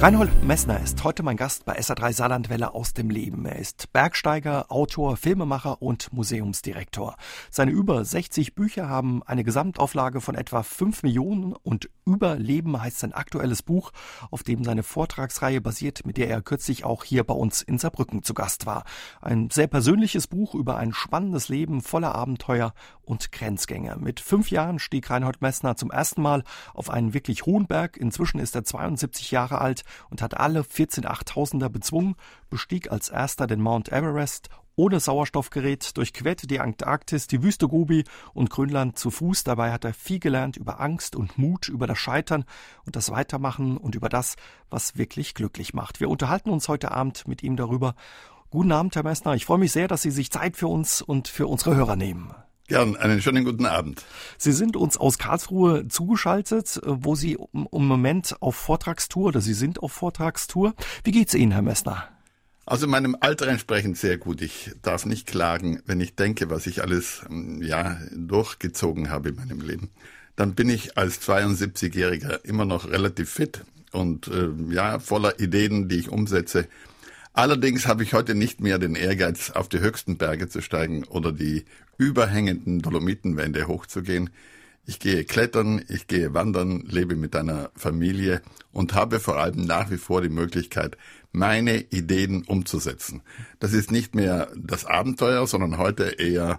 Reinhold Messner ist heute mein Gast bei SA3 Saarlandwelle aus dem Leben. Er ist Bergsteiger, Autor, Filmemacher und Museumsdirektor. Seine über 60 Bücher haben eine Gesamtauflage von etwa 5 Millionen und Überleben heißt sein aktuelles Buch, auf dem seine Vortragsreihe basiert, mit der er kürzlich auch hier bei uns in Saarbrücken zu Gast war. Ein sehr persönliches Buch über ein spannendes Leben voller Abenteuer und Grenzgänge. Mit fünf Jahren stieg Reinhold Messner zum ersten Mal auf einen wirklich hohen Berg. Inzwischen ist er 72 Jahre alt und hat alle 14 Achttausender bezwungen, bestieg als erster den Mount Everest ohne Sauerstoffgerät, durchquerte die Antarktis, die Wüste Gobi und Grönland zu Fuß. Dabei hat er viel gelernt über Angst und Mut, über das Scheitern und das Weitermachen und über das, was wirklich glücklich macht. Wir unterhalten uns heute Abend mit ihm darüber. Guten Abend, Herr Messner. Ich freue mich sehr, dass Sie sich Zeit für uns und für unsere Hörer nehmen. Gern, einen schönen guten Abend. Sie sind uns aus Karlsruhe zugeschaltet, wo Sie im Moment auf Vortragstour oder Sie sind auf Vortragstour. Wie geht's Ihnen, Herr Messner? Also meinem Alter entsprechend sehr gut. Ich darf nicht klagen, wenn ich denke, was ich alles ähm, ja durchgezogen habe in meinem Leben. Dann bin ich als 72-Jähriger immer noch relativ fit und äh, ja voller Ideen, die ich umsetze. Allerdings habe ich heute nicht mehr den Ehrgeiz, auf die höchsten Berge zu steigen oder die überhängenden Dolomitenwände hochzugehen. Ich gehe klettern, ich gehe wandern, lebe mit einer Familie und habe vor allem nach wie vor die Möglichkeit, meine Ideen umzusetzen. Das ist nicht mehr das Abenteuer, sondern heute eher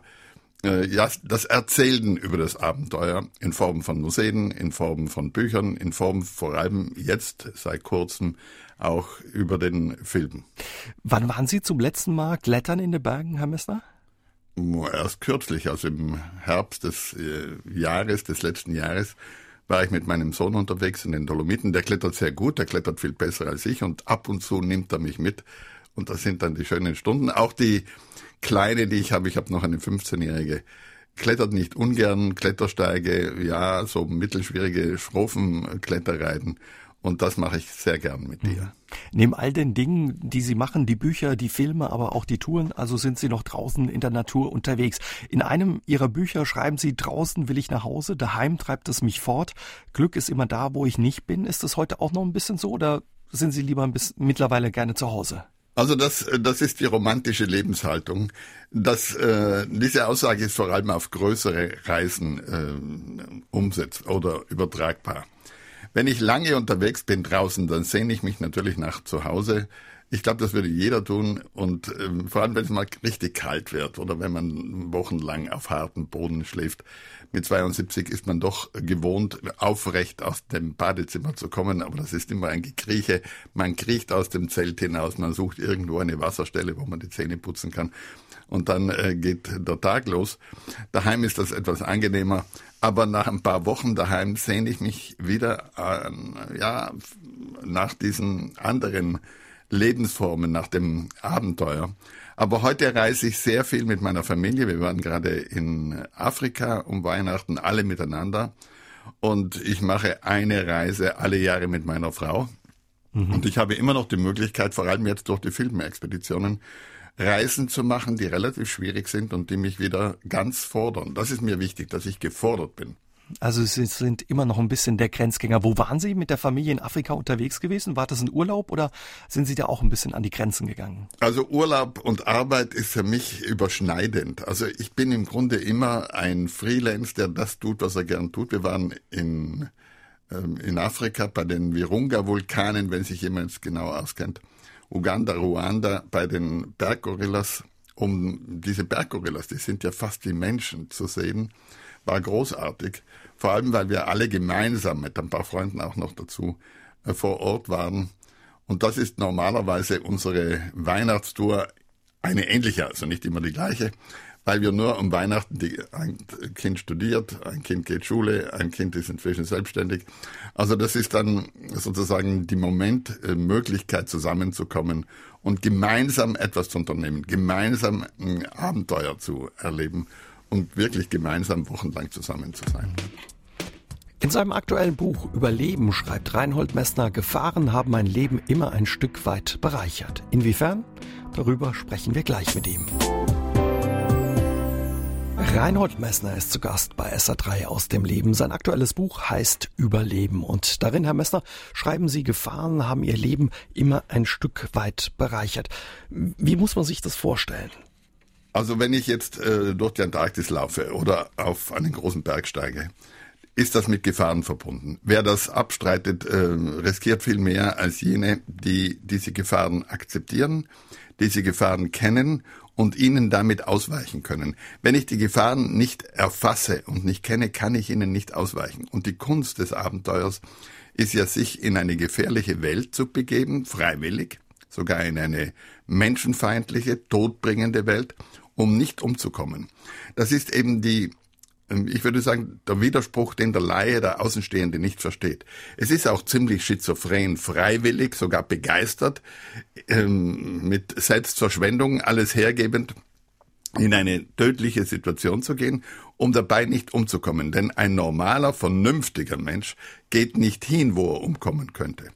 äh, ja, das Erzählen über das Abenteuer in Form von Museen, in Form von Büchern, in Form vor allem jetzt seit kurzem auch über den Film. Wann waren Sie zum letzten Mal klettern in den Bergen, Herr Messner? Erst kürzlich, also im Herbst des äh, Jahres, des letzten Jahres, war ich mit meinem Sohn unterwegs in den Dolomiten. Der klettert sehr gut, der klettert viel besser als ich und ab und zu nimmt er mich mit. Und das sind dann die schönen Stunden. Auch die kleine, die ich habe, ich habe noch eine 15-jährige, klettert nicht ungern, Klettersteige, ja, so mittelschwierige Schrofenkletterreiten. Und das mache ich sehr gern mit dir. Mhm. Neben all den Dingen, die Sie machen, die Bücher, die Filme, aber auch die Touren, also sind Sie noch draußen in der Natur unterwegs. In einem Ihrer Bücher schreiben Sie, draußen will ich nach Hause, daheim treibt es mich fort. Glück ist immer da, wo ich nicht bin. Ist das heute auch noch ein bisschen so oder sind Sie lieber ein bisschen, mittlerweile gerne zu Hause? Also das, das ist die romantische Lebenshaltung. Das, äh, diese Aussage ist vor allem auf größere Reisen äh, umsetzt oder übertragbar. Wenn ich lange unterwegs bin draußen, dann sehne ich mich natürlich nach zu Hause. Ich glaube, das würde jeder tun und äh, vor allem, wenn es mal richtig kalt wird oder wenn man wochenlang auf hartem Boden schläft. Mit 72 ist man doch gewohnt, aufrecht aus dem Badezimmer zu kommen, aber das ist immer ein Gekrieche. Man kriecht aus dem Zelt hinaus, man sucht irgendwo eine Wasserstelle, wo man die Zähne putzen kann und dann äh, geht der Tag los. Daheim ist das etwas angenehmer, aber nach ein paar Wochen daheim sehne ich mich wieder äh, ja, nach diesen anderen Lebensformen, nach dem Abenteuer. Aber heute reise ich sehr viel mit meiner Familie. Wir waren gerade in Afrika um Weihnachten, alle miteinander. Und ich mache eine Reise alle Jahre mit meiner Frau. Mhm. Und ich habe immer noch die Möglichkeit, vor allem jetzt durch die Filmexpeditionen, Reisen zu machen, die relativ schwierig sind und die mich wieder ganz fordern. Das ist mir wichtig, dass ich gefordert bin. Also Sie sind immer noch ein bisschen der Grenzgänger. Wo waren Sie mit der Familie in Afrika unterwegs gewesen? War das ein Urlaub oder sind Sie da auch ein bisschen an die Grenzen gegangen? Also Urlaub und Arbeit ist für mich überschneidend. Also ich bin im Grunde immer ein Freelance, der das tut, was er gern tut. Wir waren in, ähm, in Afrika bei den Virunga-Vulkanen, wenn sich jemand genau auskennt. Uganda, Ruanda bei den Berggorillas, um diese Berggorillas, die sind ja fast wie Menschen zu sehen, war großartig. Vor allem, weil wir alle gemeinsam mit ein paar Freunden auch noch dazu äh, vor Ort waren. Und das ist normalerweise unsere Weihnachtstour eine ähnliche, also nicht immer die gleiche weil wir nur um Weihnachten, die, ein Kind studiert, ein Kind geht Schule, ein Kind ist inzwischen selbstständig. Also das ist dann sozusagen die Momentmöglichkeit zusammenzukommen und gemeinsam etwas zu unternehmen, gemeinsam ein Abenteuer zu erleben und wirklich gemeinsam wochenlang zusammen zu sein. In seinem aktuellen Buch Überleben schreibt Reinhold Messner, Gefahren haben mein Leben immer ein Stück weit bereichert. Inwiefern? Darüber sprechen wir gleich mit ihm. Reinhold Messner ist zu Gast bei SA3 aus dem Leben. Sein aktuelles Buch heißt Überleben. Und darin, Herr Messner, schreiben Sie, Gefahren haben Ihr Leben immer ein Stück weit bereichert. Wie muss man sich das vorstellen? Also wenn ich jetzt äh, durch die Antarktis laufe oder auf einen großen Berg steige, ist das mit Gefahren verbunden. Wer das abstreitet, äh, riskiert viel mehr als jene, die diese Gefahren akzeptieren, diese Gefahren kennen und ihnen damit ausweichen können. Wenn ich die Gefahren nicht erfasse und nicht kenne, kann ich ihnen nicht ausweichen. Und die Kunst des Abenteuers ist ja, sich in eine gefährliche Welt zu begeben, freiwillig, sogar in eine menschenfeindliche, todbringende Welt, um nicht umzukommen. Das ist eben die ich würde sagen, der Widerspruch, den der Laie, der Außenstehende nicht versteht. Es ist auch ziemlich schizophren, freiwillig, sogar begeistert, ähm, mit Selbstverschwendung, alles hergebend, in eine tödliche Situation zu gehen, um dabei nicht umzukommen. Denn ein normaler, vernünftiger Mensch geht nicht hin, wo er umkommen könnte.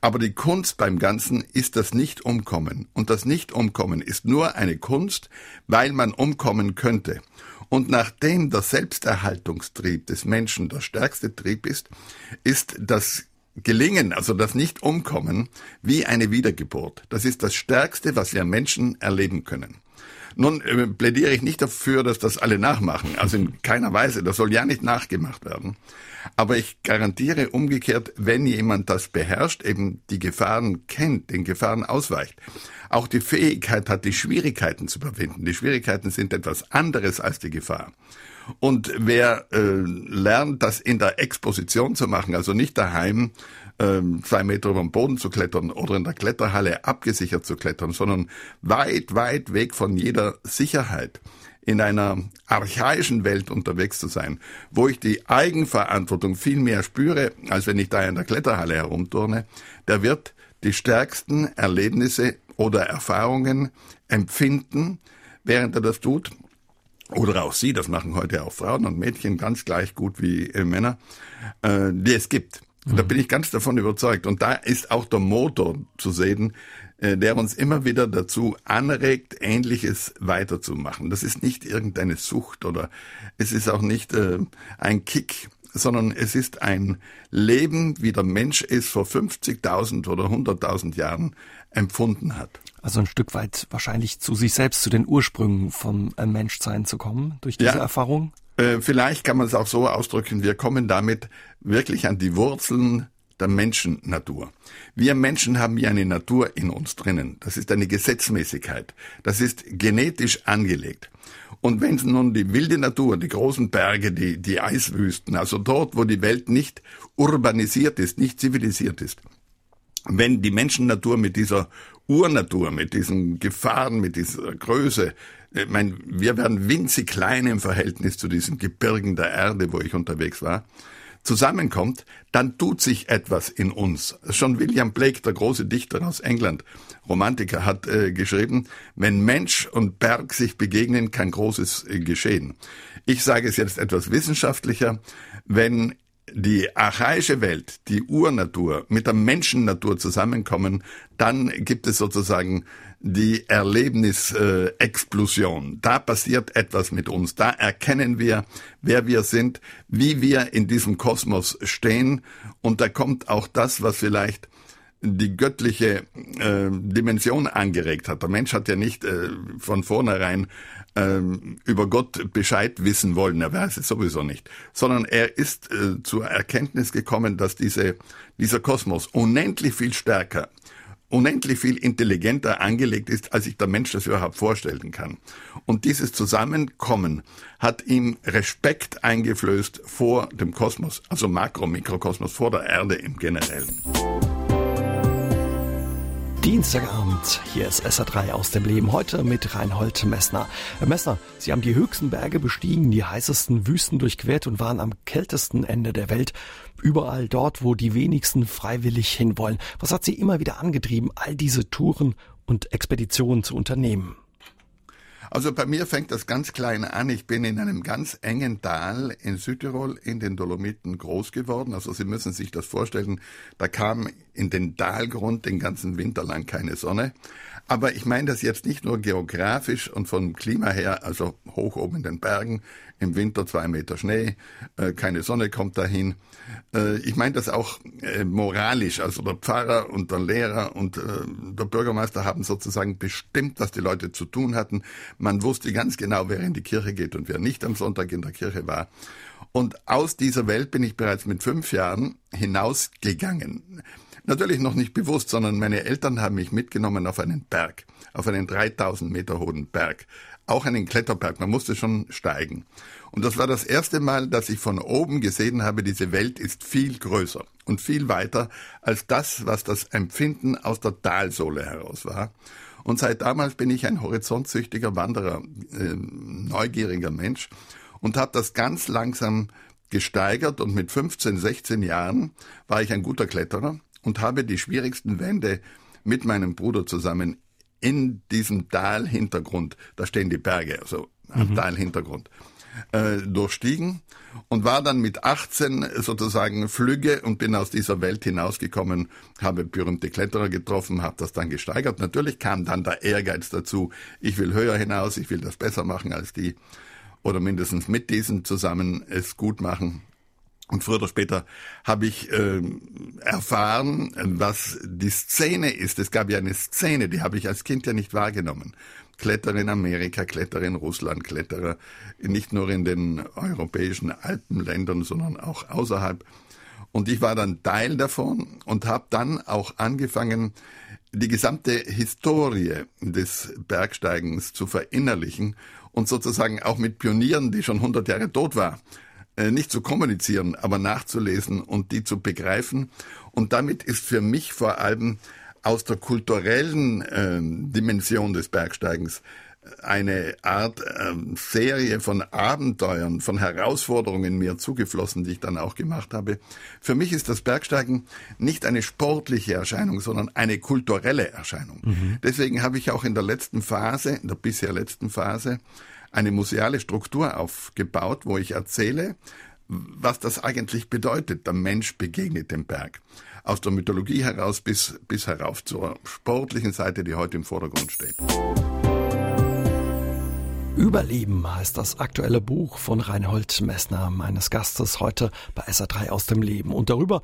Aber die Kunst beim Ganzen ist das Nicht-Umkommen. Und das Nicht-Umkommen ist nur eine Kunst, weil man umkommen könnte. Und nachdem der Selbsterhaltungstrieb des Menschen der stärkste Trieb ist, ist das Gelingen, also das Nicht-Umkommen, wie eine Wiedergeburt. Das ist das Stärkste, was wir Menschen erleben können. Nun äh, plädiere ich nicht dafür, dass das alle nachmachen. Also in keiner Weise. Das soll ja nicht nachgemacht werden. Aber ich garantiere umgekehrt, wenn jemand das beherrscht, eben die Gefahren kennt, den Gefahren ausweicht, auch die Fähigkeit hat, die Schwierigkeiten zu überwinden. Die Schwierigkeiten sind etwas anderes als die Gefahr. Und wer äh, lernt, das in der Exposition zu machen, also nicht daheim äh, zwei Meter über den Boden zu klettern oder in der Kletterhalle abgesichert zu klettern, sondern weit, weit weg von jeder Sicherheit, in einer archaischen Welt unterwegs zu sein, wo ich die Eigenverantwortung viel mehr spüre, als wenn ich da in der Kletterhalle herumturne, der wird die stärksten Erlebnisse oder Erfahrungen empfinden, während er das tut. Oder auch Sie, das machen heute auch Frauen und Mädchen ganz gleich gut wie äh, Männer, äh, die es gibt. Und da mhm. bin ich ganz davon überzeugt. Und da ist auch der Motor zu sehen, der uns immer wieder dazu anregt, Ähnliches weiterzumachen. Das ist nicht irgendeine Sucht oder es ist auch nicht äh, ein Kick, sondern es ist ein Leben, wie der Mensch es vor 50.000 oder 100.000 Jahren empfunden hat. Also ein Stück weit wahrscheinlich zu sich selbst, zu den Ursprüngen vom äh, Menschsein zu kommen durch diese ja. Erfahrung? Äh, vielleicht kann man es auch so ausdrücken, wir kommen damit wirklich an die Wurzeln der Menschennatur. Wir Menschen haben ja eine Natur in uns drinnen. Das ist eine Gesetzmäßigkeit. Das ist genetisch angelegt. Und wenn nun die wilde Natur, die großen Berge, die, die Eiswüsten, also dort, wo die Welt nicht urbanisiert ist, nicht zivilisiert ist, wenn die Menschennatur mit dieser Urnatur, mit diesen Gefahren, mit dieser Größe, ich meine, wir werden winzig klein im Verhältnis zu diesen Gebirgen der Erde, wo ich unterwegs war, zusammenkommt, dann tut sich etwas in uns. Schon William Blake, der große Dichter aus England, Romantiker, hat äh, geschrieben, wenn Mensch und Berg sich begegnen, kann Großes äh, geschehen. Ich sage es jetzt etwas wissenschaftlicher, wenn die archaische Welt, die Urnatur mit der Menschennatur zusammenkommen, dann gibt es sozusagen die Erlebnisexplosion. Da passiert etwas mit uns. Da erkennen wir, wer wir sind, wie wir in diesem Kosmos stehen. Und da kommt auch das, was vielleicht die göttliche äh, Dimension angeregt hat. Der Mensch hat ja nicht äh, von vornherein äh, über Gott Bescheid wissen wollen, er weiß es sowieso nicht, sondern er ist äh, zur Erkenntnis gekommen, dass diese, dieser Kosmos unendlich viel stärker unendlich viel intelligenter angelegt ist, als sich der Mensch das überhaupt vorstellen kann. Und dieses Zusammenkommen hat ihm Respekt eingeflößt vor dem Kosmos, also Makro-Mikrokosmos, vor der Erde im Generellen. Dienstagabend, hier ist SA3 aus dem Leben, heute mit Reinhold Messner. Herr Messner, Sie haben die höchsten Berge bestiegen, die heißesten Wüsten durchquert und waren am kältesten Ende der Welt, überall dort, wo die wenigsten freiwillig hinwollen. Was hat Sie immer wieder angetrieben, all diese Touren und Expeditionen zu unternehmen? Also bei mir fängt das ganz klein an. Ich bin in einem ganz engen Tal in Südtirol in den Dolomiten groß geworden. Also Sie müssen sich das vorstellen. Da kam in den Talgrund den ganzen Winter lang keine Sonne. Aber ich meine das jetzt nicht nur geografisch und vom Klima her, also hoch oben in den Bergen, im Winter zwei Meter Schnee, äh, keine Sonne kommt dahin. Äh, ich meine das auch äh, moralisch, also der Pfarrer und der Lehrer und der Bürgermeister haben sozusagen bestimmt, was die Leute zu tun hatten. Man wusste ganz genau, wer in die Kirche geht und wer nicht am Sonntag in der Kirche war. Und aus dieser Welt bin ich bereits mit fünf Jahren hinausgegangen. Natürlich noch nicht bewusst, sondern meine Eltern haben mich mitgenommen auf einen Berg, auf einen 3000 Meter hohen Berg. Auch einen Kletterberg, man musste schon steigen. Und das war das erste Mal, dass ich von oben gesehen habe, diese Welt ist viel größer und viel weiter als das, was das Empfinden aus der Talsohle heraus war. Und seit damals bin ich ein horizontsüchtiger Wanderer, äh, neugieriger Mensch und habe das ganz langsam gesteigert und mit 15, 16 Jahren war ich ein guter Kletterer und habe die schwierigsten Wände mit meinem Bruder zusammen in diesem Talhintergrund, da stehen die Berge, also am mhm. Talhintergrund, äh, durchstiegen und war dann mit 18 sozusagen flügge und bin aus dieser Welt hinausgekommen, habe berühmte Kletterer getroffen, habe das dann gesteigert. Natürlich kam dann der Ehrgeiz dazu, ich will höher hinaus, ich will das besser machen als die oder mindestens mit diesen zusammen es gut machen. Und früher oder später habe ich äh, erfahren, was die Szene ist. Es gab ja eine Szene, die habe ich als Kind ja nicht wahrgenommen. Kletterer in Amerika, Kletterer in Russland, Kletterer nicht nur in den europäischen Alpenländern, sondern auch außerhalb. Und ich war dann Teil davon und habe dann auch angefangen, die gesamte Historie des Bergsteigens zu verinnerlichen und sozusagen auch mit Pionieren, die schon 100 Jahre tot war, äh, nicht zu kommunizieren, aber nachzulesen und die zu begreifen. Und damit ist für mich vor allem aus der kulturellen äh, Dimension des Bergsteigens eine Art äh, Serie von Abenteuern, von Herausforderungen mir zugeflossen, die ich dann auch gemacht habe. Für mich ist das Bergsteigen nicht eine sportliche Erscheinung, sondern eine kulturelle Erscheinung. Mhm. Deswegen habe ich auch in der letzten Phase, in der bisher letzten Phase, eine museale Struktur aufgebaut, wo ich erzähle, was das eigentlich bedeutet. Der Mensch begegnet dem Berg. Aus der Mythologie heraus bis, bis herauf zur sportlichen Seite, die heute im Vordergrund steht. Überleben heißt das aktuelle Buch von Reinhold Messner, meines Gastes heute bei SA3 aus dem Leben. Und darüber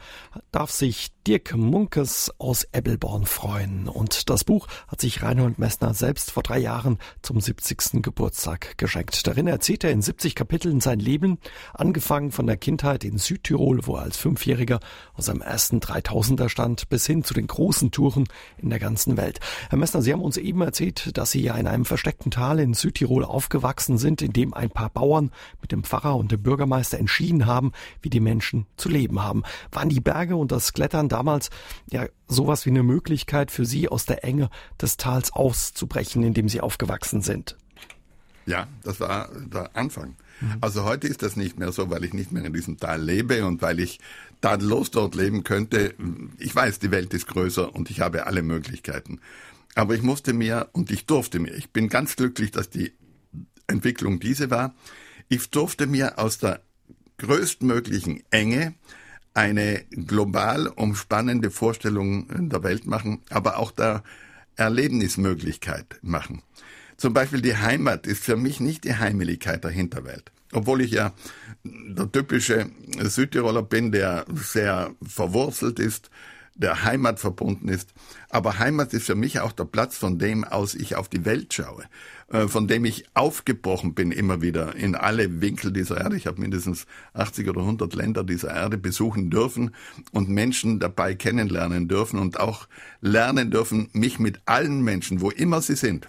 darf sich Dirk Munkes aus Ebbelborn freuen. Und das Buch hat sich Reinhold Messner selbst vor drei Jahren zum 70. Geburtstag geschenkt. Darin erzählt er in 70 Kapiteln sein Leben, angefangen von der Kindheit in Südtirol, wo er als Fünfjähriger aus seinem ersten 3000er stand, bis hin zu den großen Touren in der ganzen Welt. Herr Messner, Sie haben uns eben erzählt, dass Sie ja in einem versteckten Tal in Südtirol aufgewachsen sind, in dem ein paar Bauern mit dem Pfarrer und dem Bürgermeister entschieden haben, wie die Menschen zu leben haben. Waren die Berge und das Klettern damals ja sowas wie eine Möglichkeit für Sie aus der Enge des Tals auszubrechen, in dem Sie aufgewachsen sind? Ja, das war der Anfang. Mhm. Also heute ist das nicht mehr so, weil ich nicht mehr in diesem Tal lebe und weil ich tadellos dort leben könnte. Ich weiß, die Welt ist größer und ich habe alle Möglichkeiten. Aber ich musste mir und ich durfte mir, ich bin ganz glücklich, dass die Entwicklung diese war. Ich durfte mir aus der größtmöglichen Enge eine global umspannende Vorstellung der Welt machen, aber auch der Erlebnismöglichkeit machen. Zum Beispiel die Heimat ist für mich nicht die Heimeligkeit der Hinterwelt. Obwohl ich ja der typische Südtiroler bin, der sehr verwurzelt ist, der Heimat verbunden ist. Aber Heimat ist für mich auch der Platz, von dem aus ich auf die Welt schaue, äh, von dem ich aufgebrochen bin immer wieder in alle Winkel dieser Erde. Ich habe mindestens 80 oder 100 Länder dieser Erde besuchen dürfen und Menschen dabei kennenlernen dürfen und auch lernen dürfen, mich mit allen Menschen, wo immer sie sind,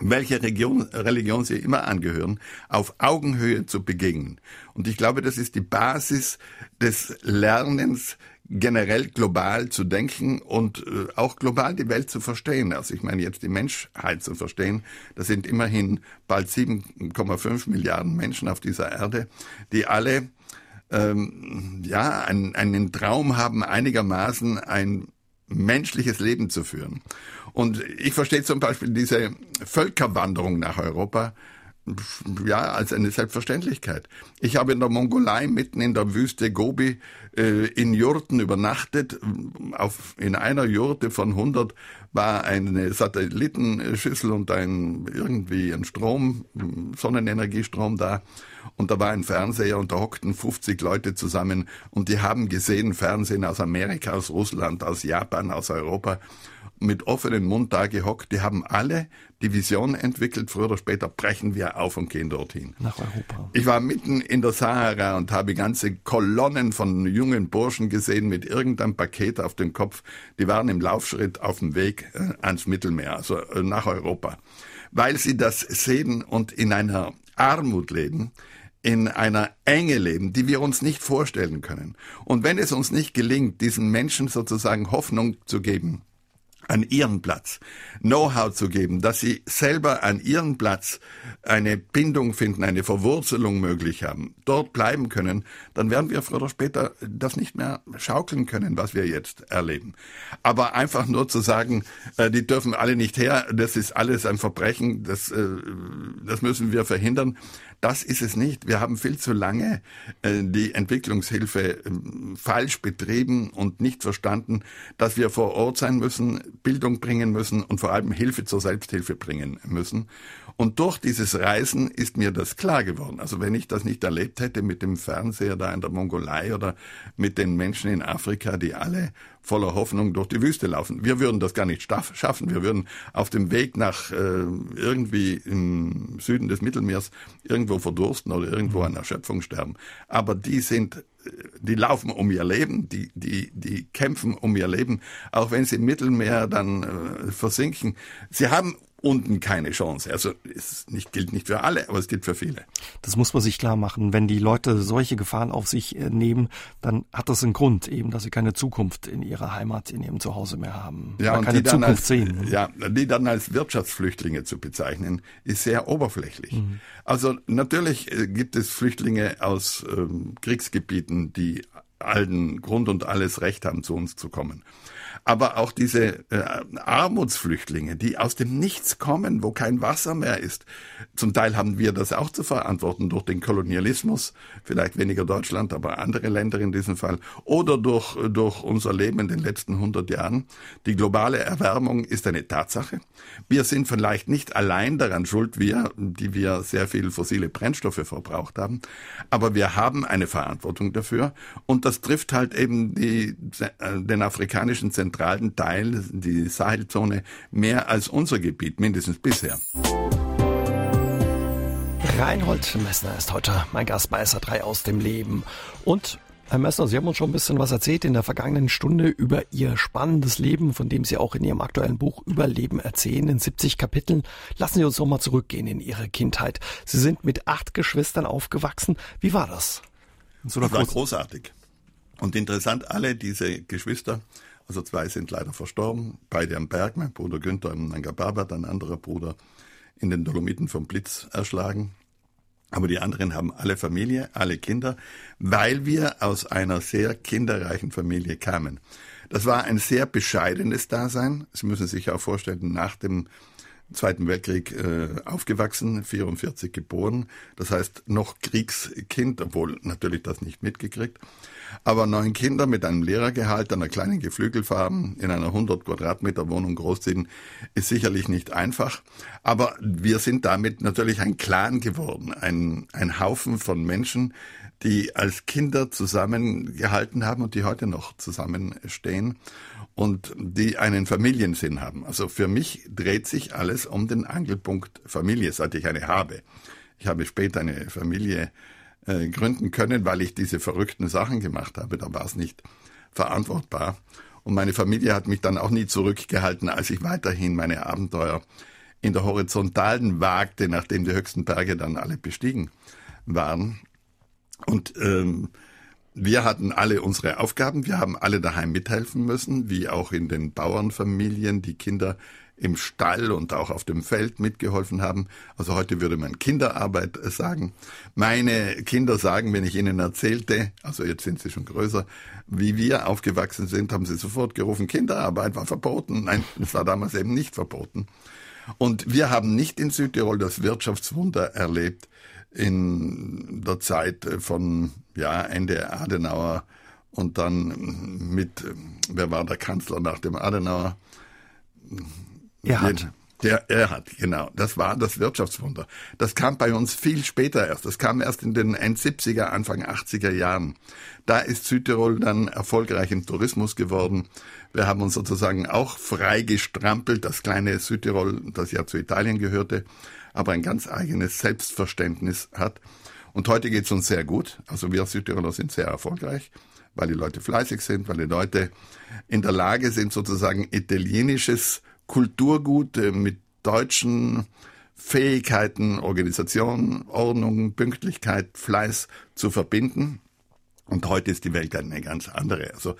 welche Region, Religion sie immer angehören, auf Augenhöhe zu begegnen. Und ich glaube, das ist die Basis des Lernens, generell global zu denken und äh, auch global die Welt zu verstehen. Also ich meine jetzt die Menschheit zu verstehen. Das sind immerhin bald 7,5 Milliarden Menschen auf dieser Erde, die alle ähm, ja einen, einen Traum haben, einigermaßen ein menschliches Leben zu führen. Und ich verstehe zum Beispiel diese Völkerwanderung nach Europa ja, als eine Selbstverständlichkeit. Ich habe in der Mongolei mitten in der Wüste Gobi äh, in Jurten übernachtet. Auf, in einer Jurte von 100 war eine Satellitenschüssel und ein irgendwie ein Strom, Sonnenenergiestrom da. Und da war ein Fernseher und da hockten 50 Leute zusammen und die haben gesehen Fernsehen aus Amerika, aus Russland, aus Japan, aus Europa mit offenem Mund da gehockt. Die haben alle die Vision entwickelt, früher oder später brechen wir auf und gehen dorthin. Nach Europa. Ich war mitten in der Sahara und habe ganze Kolonnen von jungen Burschen gesehen mit irgendeinem Paket auf dem Kopf. Die waren im Laufschritt auf dem Weg äh, ans Mittelmeer, also äh, nach Europa. Weil sie das sehen und in einer Armut leben, in einer Enge leben, die wir uns nicht vorstellen können. Und wenn es uns nicht gelingt, diesen Menschen sozusagen Hoffnung zu geben, an ihren Platz Know-how zu geben, dass sie selber an ihren Platz eine Bindung finden, eine Verwurzelung möglich haben, dort bleiben können, dann werden wir früher oder später das nicht mehr schaukeln können, was wir jetzt erleben. Aber einfach nur zu sagen, äh, die dürfen alle nicht her, das ist alles ein Verbrechen, das, äh, das müssen wir verhindern, das ist es nicht. Wir haben viel zu lange äh, die Entwicklungshilfe äh, falsch betrieben und nicht verstanden, dass wir vor Ort sein müssen, Bildung bringen müssen und vor allem Hilfe zur Selbsthilfe bringen müssen. Und durch dieses Reisen ist mir das klar geworden. Also wenn ich das nicht erlebt hätte mit dem Fernseher da in der Mongolei oder mit den Menschen in Afrika, die alle voller Hoffnung durch die Wüste laufen. Wir würden das gar nicht schaffen. Wir würden auf dem Weg nach äh, irgendwie im Süden des Mittelmeers irgendwo verdursten oder irgendwo an Erschöpfung sterben. Aber die sind äh, die laufen um ihr Leben, die, die, die kämpfen um ihr Leben, auch wenn sie im Mittelmeer dann äh, versinken. Sie haben unten keine Chance. Also es nicht, gilt nicht für alle, aber es gilt für viele. Das muss man sich klar machen. Wenn die Leute solche Gefahren auf sich äh, nehmen, dann hat das einen Grund, eben, dass sie keine Zukunft in ihrer Heimat, in ihrem Zuhause mehr haben. Ja, und keine die Zukunft als, sehen. Ja, die dann als Wirtschaftsflüchtlinge zu bezeichnen, ist sehr oberflächlich. Mhm. Also natürlich äh, gibt es Flüchtlinge aus ähm, Kriegsgebieten, die allen Grund und alles Recht haben, zu uns zu kommen aber auch diese äh, Armutsflüchtlinge, die aus dem Nichts kommen, wo kein Wasser mehr ist. Zum Teil haben wir das auch zu verantworten durch den Kolonialismus, vielleicht weniger Deutschland, aber andere Länder in diesem Fall, oder durch, durch unser Leben in den letzten 100 Jahren. Die globale Erwärmung ist eine Tatsache. Wir sind vielleicht nicht allein daran schuld, wir, die wir sehr viel fossile Brennstoffe verbraucht haben, aber wir haben eine Verantwortung dafür und das trifft halt eben die, äh, den afrikanischen Zentrum zentralen Teil, die Sahelzone, mehr als unser Gebiet, mindestens bisher. Reinhold Messner ist heute mein Gast bei SA3 aus dem Leben. Und Herr Messner, Sie haben uns schon ein bisschen was erzählt in der vergangenen Stunde über Ihr spannendes Leben, von dem Sie auch in Ihrem aktuellen Buch Überleben erzählen, in 70 Kapiteln. Lassen Sie uns noch mal zurückgehen in Ihre Kindheit. Sie sind mit acht Geschwistern aufgewachsen. Wie war das? So das war großartig. Und interessant, alle diese Geschwister also zwei sind leider verstorben, beide am Berg, mein Bruder Günther im Nanga Parbat, ein anderer Bruder in den Dolomiten vom Blitz erschlagen. Aber die anderen haben alle Familie, alle Kinder, weil wir aus einer sehr kinderreichen Familie kamen. Das war ein sehr bescheidenes Dasein. Sie müssen sich auch vorstellen, nach dem Zweiten Weltkrieg äh, aufgewachsen, 44 geboren. Das heißt noch Kriegskind, obwohl natürlich das nicht mitgekriegt. Aber neun Kinder mit einem Lehrergehalt, einer kleinen Geflügelfarm, in einer 100 Quadratmeter Wohnung großziehen, ist sicherlich nicht einfach. Aber wir sind damit natürlich ein Clan geworden, ein, ein Haufen von Menschen, die als Kinder zusammengehalten haben und die heute noch zusammenstehen und die einen Familiensinn haben. Also für mich dreht sich alles um den Angelpunkt Familie, seit ich eine habe. Ich habe später eine Familie äh, gründen können, weil ich diese verrückten Sachen gemacht habe. Da war es nicht verantwortbar. Und meine Familie hat mich dann auch nie zurückgehalten, als ich weiterhin meine Abenteuer in der Horizontalen wagte, nachdem die höchsten Berge dann alle bestiegen waren. Und ähm, wir hatten alle unsere Aufgaben, wir haben alle daheim mithelfen müssen, wie auch in den Bauernfamilien die Kinder im Stall und auch auf dem Feld mitgeholfen haben. Also heute würde man Kinderarbeit sagen. Meine Kinder sagen, wenn ich ihnen erzählte, also jetzt sind sie schon größer, wie wir aufgewachsen sind, haben sie sofort gerufen, Kinderarbeit war verboten. Nein, es war damals eben nicht verboten. Und wir haben nicht in Südtirol das Wirtschaftswunder erlebt in der Zeit von ja, Ende Adenauer und dann mit, wer war der Kanzler nach dem Adenauer? Erhard. Der Erhard, genau. Das war das Wirtschaftswunder. Das kam bei uns viel später erst. Das kam erst in den End 70er, Anfang 80er Jahren. Da ist Südtirol dann erfolgreich im Tourismus geworden. Wir haben uns sozusagen auch frei gestrampelt, das kleine Südtirol, das ja zu Italien gehörte, aber ein ganz eigenes Selbstverständnis hat. Und heute geht's uns sehr gut. Also wir Südtiroler sind sehr erfolgreich, weil die Leute fleißig sind, weil die Leute in der Lage sind, sozusagen italienisches Kulturgut äh, mit deutschen Fähigkeiten, Organisation, Ordnung, Pünktlichkeit, Fleiß zu verbinden. Und heute ist die Welt eine ganz andere. Also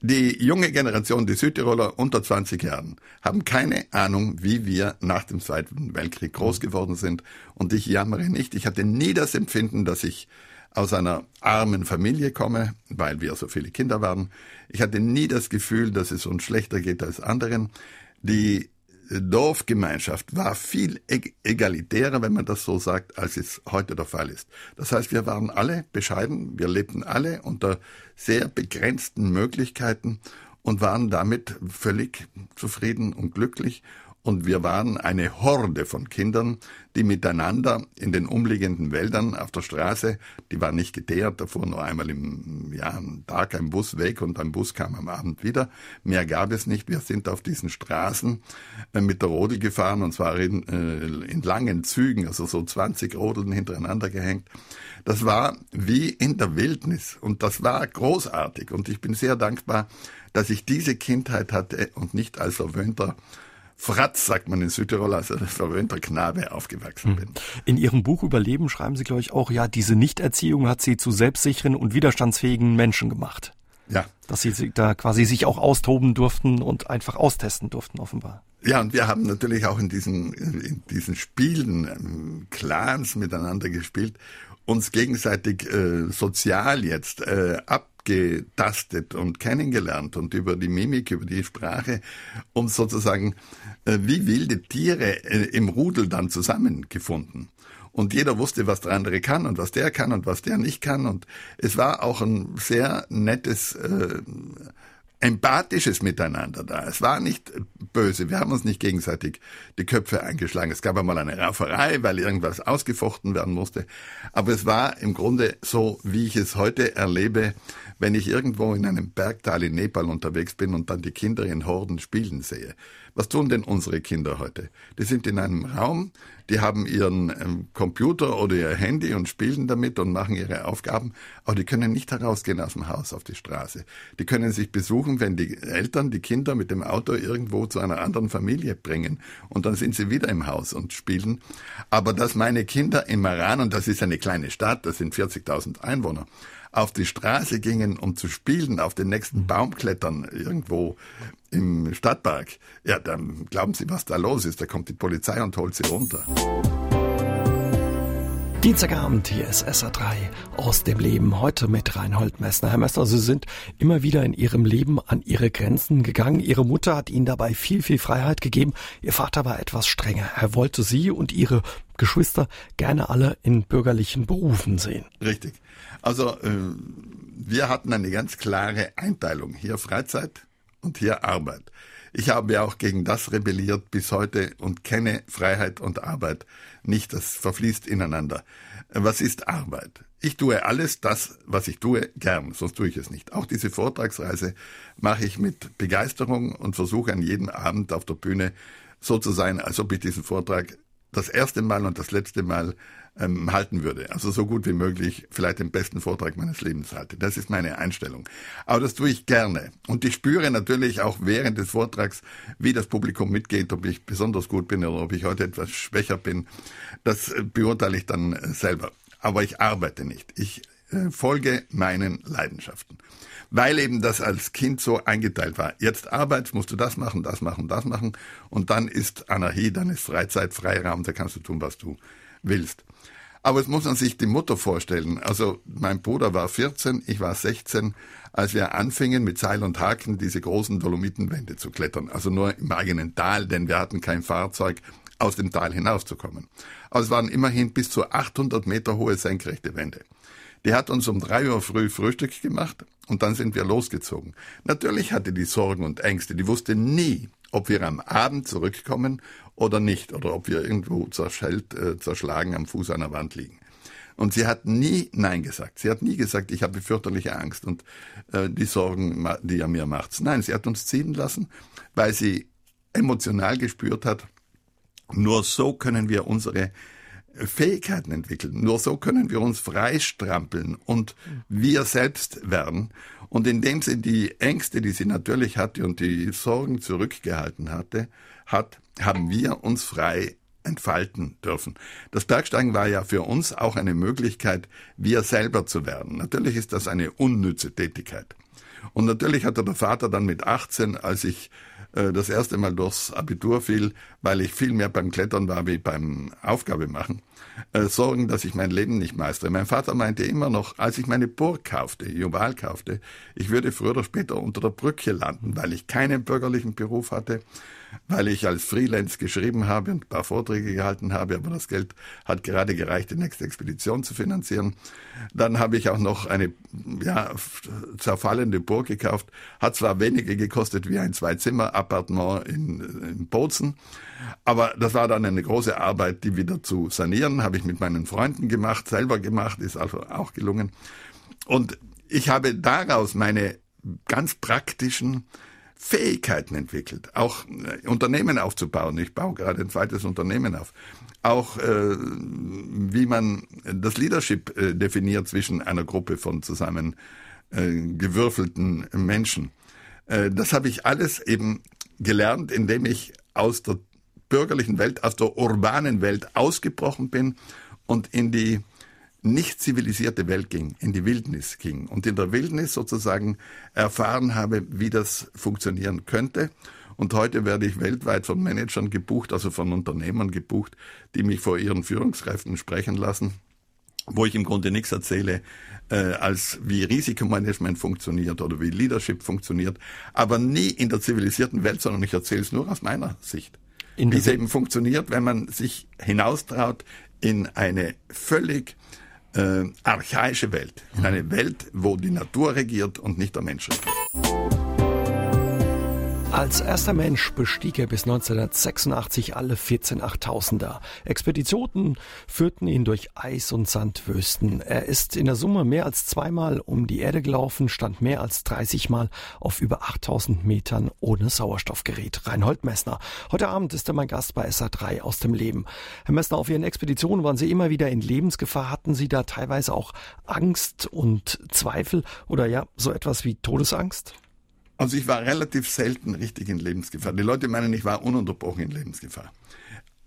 die junge Generation, die Südtiroler unter 20 Jahren, haben keine Ahnung, wie wir nach dem Zweiten Weltkrieg groß geworden sind. Und ich jammere nicht. Ich hatte nie das Empfinden, dass ich aus einer armen Familie komme, weil wir so viele Kinder waren. Ich hatte nie das Gefühl, dass es uns schlechter geht als anderen. Die Dorfgemeinschaft war viel egalitärer, wenn man das so sagt, als es heute der Fall ist. Das heißt, wir waren alle bescheiden, wir lebten alle unter sehr begrenzten Möglichkeiten und waren damit völlig zufrieden und glücklich und wir waren eine Horde von Kindern, die miteinander in den umliegenden Wäldern auf der Straße, die war nicht geteert, da fuhr nur einmal im am Tag ein Bus weg und ein Bus kam am Abend wieder. Mehr gab es nicht. Wir sind auf diesen Straßen äh, mit der Rodel gefahren und zwar in, äh, in langen Zügen, also so 20 Rodeln hintereinander gehängt. Das war wie in der Wildnis und das war großartig und ich bin sehr dankbar, dass ich diese Kindheit hatte und nicht als verwöhnter Fratz, sagt man in Südtirol, als ein verwöhnter Knabe aufgewachsen hm. bin. In Ihrem Buch Überleben schreiben Sie, glaube ich, auch, ja, diese Nichterziehung hat Sie zu selbstsicheren und widerstandsfähigen Menschen gemacht. Ja. Dass Sie da quasi sich auch austoben durften und einfach austesten durften, offenbar. Ja, und wir haben natürlich auch in diesen, in diesen Spielen ähm, Clans miteinander gespielt, uns gegenseitig äh, sozial jetzt äh, ab abgetastet und kennengelernt und über die Mimik, über die Sprache und sozusagen wie wilde Tiere äh, im Rudel dann zusammengefunden. Und jeder wusste, was der andere kann und was der kann und was der nicht kann. Und es war auch ein sehr nettes äh, empathisches Miteinander da. Es war nicht böse. Wir haben uns nicht gegenseitig die Köpfe eingeschlagen. Es gab einmal eine Rauferei, weil irgendwas ausgefochten werden musste. Aber es war im Grunde so, wie ich es heute erlebe, wenn ich irgendwo in einem Bergtal in Nepal unterwegs bin und dann die Kinder in Horden spielen sehe. Was tun denn unsere Kinder heute? Die sind in einem Raum, die haben ihren ähm, Computer oder ihr Handy und spielen damit und machen ihre Aufgaben, aber die können nicht herausgehen aus dem Haus auf die Straße. Die können sich besuchen, wenn die Eltern die Kinder mit dem Auto irgendwo zu einer anderen Familie bringen und dann sind sie wieder im Haus und spielen. Aber dass meine Kinder in Maran, und das ist eine kleine Stadt, das sind 40.000 Einwohner, auf die Straße gingen, um zu spielen, auf den nächsten Baum klettern, irgendwo im Stadtpark, ja, dann glauben Sie, was da los ist. Da kommt die Polizei und holt sie runter. Dienstagabend, hier ist SA3 aus dem Leben. Heute mit Reinhold Messner. Herr Messner, Sie sind immer wieder in Ihrem Leben an Ihre Grenzen gegangen. Ihre Mutter hat Ihnen dabei viel, viel Freiheit gegeben. Ihr Vater war etwas strenger. Er wollte Sie und Ihre Geschwister gerne alle in bürgerlichen Berufen sehen. Richtig. Also, äh, wir hatten eine ganz klare Einteilung. Hier Freizeit und hier Arbeit. Ich habe ja auch gegen das rebelliert bis heute und kenne Freiheit und Arbeit nicht. Das verfließt ineinander. Was ist Arbeit? Ich tue alles das, was ich tue, gern, sonst tue ich es nicht. Auch diese Vortragsreise mache ich mit Begeisterung und versuche an jedem Abend auf der Bühne so zu sein, als ob ich diesen Vortrag das erste Mal und das letzte Mal ähm, halten würde. Also so gut wie möglich vielleicht den besten Vortrag meines Lebens halte. Das ist meine Einstellung. Aber das tue ich gerne. Und ich spüre natürlich auch während des Vortrags, wie das Publikum mitgeht, ob ich besonders gut bin oder ob ich heute etwas schwächer bin. Das äh, beurteile ich dann äh, selber. Aber ich arbeite nicht. Ich äh, folge meinen Leidenschaften. Weil eben das als Kind so eingeteilt war. Jetzt Arbeit, musst du das machen, das machen, das machen. Und dann ist Anarchie, dann ist Freizeit, Freiraum, da kannst du tun, was du willst. Aber es muss man sich die Mutter vorstellen. Also mein Bruder war 14, ich war 16, als wir anfingen mit Seil und Haken diese großen Dolomitenwände zu klettern. Also nur im eigenen Tal, denn wir hatten kein Fahrzeug. aus dem Tal hinauszukommen. Aber es waren immerhin bis zu 800 Meter hohe senkrechte Wände. Die hat uns um drei Uhr früh Frühstück gemacht und dann sind wir losgezogen. Natürlich hatte die Sorgen und Ängste, die wusste nie, ob wir am Abend zurückkommen oder nicht, oder ob wir irgendwo zerschellt, äh, zerschlagen am Fuß einer Wand liegen. Und sie hat nie Nein gesagt. Sie hat nie gesagt, ich habe fürchterliche Angst und äh, die Sorgen, die er mir macht. Nein, sie hat uns ziehen lassen, weil sie emotional gespürt hat, nur so können wir unsere Fähigkeiten entwickeln. Nur so können wir uns freistrampeln und wir selbst werden. Und indem sie die Ängste, die sie natürlich hatte und die Sorgen zurückgehalten hatte, hat, haben wir uns frei entfalten dürfen. Das Bergsteigen war ja für uns auch eine Möglichkeit, wir selber zu werden. Natürlich ist das eine unnütze Tätigkeit. Und natürlich hatte der Vater dann mit 18, als ich äh, das erste Mal durchs Abitur fiel, weil ich viel mehr beim Klettern war wie beim Aufgabe machen, äh, Sorgen, dass ich mein Leben nicht meistere. Mein Vater meinte immer noch, als ich meine Burg kaufte, Juval kaufte, ich würde früher oder später unter der Brücke landen, weil ich keinen bürgerlichen Beruf hatte weil ich als Freelance geschrieben habe und ein paar Vorträge gehalten habe, aber das Geld hat gerade gereicht, die nächste Expedition zu finanzieren. Dann habe ich auch noch eine ja, zerfallende Burg gekauft, hat zwar weniger gekostet wie ein Zwei-Zimmer-Appartement in, in Bozen, aber das war dann eine große Arbeit, die wieder zu sanieren, habe ich mit meinen Freunden gemacht, selber gemacht, ist also auch gelungen. Und ich habe daraus meine ganz praktischen Fähigkeiten entwickelt, auch äh, Unternehmen aufzubauen. Ich baue gerade ein zweites Unternehmen auf. Auch äh, wie man das Leadership äh, definiert zwischen einer Gruppe von zusammen äh, gewürfelten Menschen. Äh, das habe ich alles eben gelernt, indem ich aus der bürgerlichen Welt, aus der urbanen Welt ausgebrochen bin und in die nicht zivilisierte Welt ging, in die Wildnis ging und in der Wildnis sozusagen erfahren habe, wie das funktionieren könnte. Und heute werde ich weltweit von Managern gebucht, also von Unternehmern gebucht, die mich vor ihren Führungskräften sprechen lassen, wo ich im Grunde nichts erzähle, äh, als wie Risikomanagement funktioniert oder wie Leadership funktioniert, aber nie in der zivilisierten Welt, sondern ich erzähle es nur aus meiner Sicht. Wie es eben funktioniert, wenn man sich hinaustraut in eine völlig äh, archaische Welt. In eine Welt, wo die Natur regiert und nicht der Mensch regiert. Als erster Mensch bestieg er bis 1986 alle 14 Achttausender. Expeditionen führten ihn durch Eis- und Sandwüsten. Er ist in der Summe mehr als zweimal um die Erde gelaufen, stand mehr als 30 Mal auf über 8000 Metern ohne Sauerstoffgerät. Reinhold Messner. Heute Abend ist er mein Gast bei SA3 aus dem Leben. Herr Messner, auf Ihren Expeditionen waren Sie immer wieder in Lebensgefahr. Hatten Sie da teilweise auch Angst und Zweifel oder ja, so etwas wie Todesangst? Also ich war relativ selten richtig in Lebensgefahr. Die Leute meinen, ich war ununterbrochen in Lebensgefahr.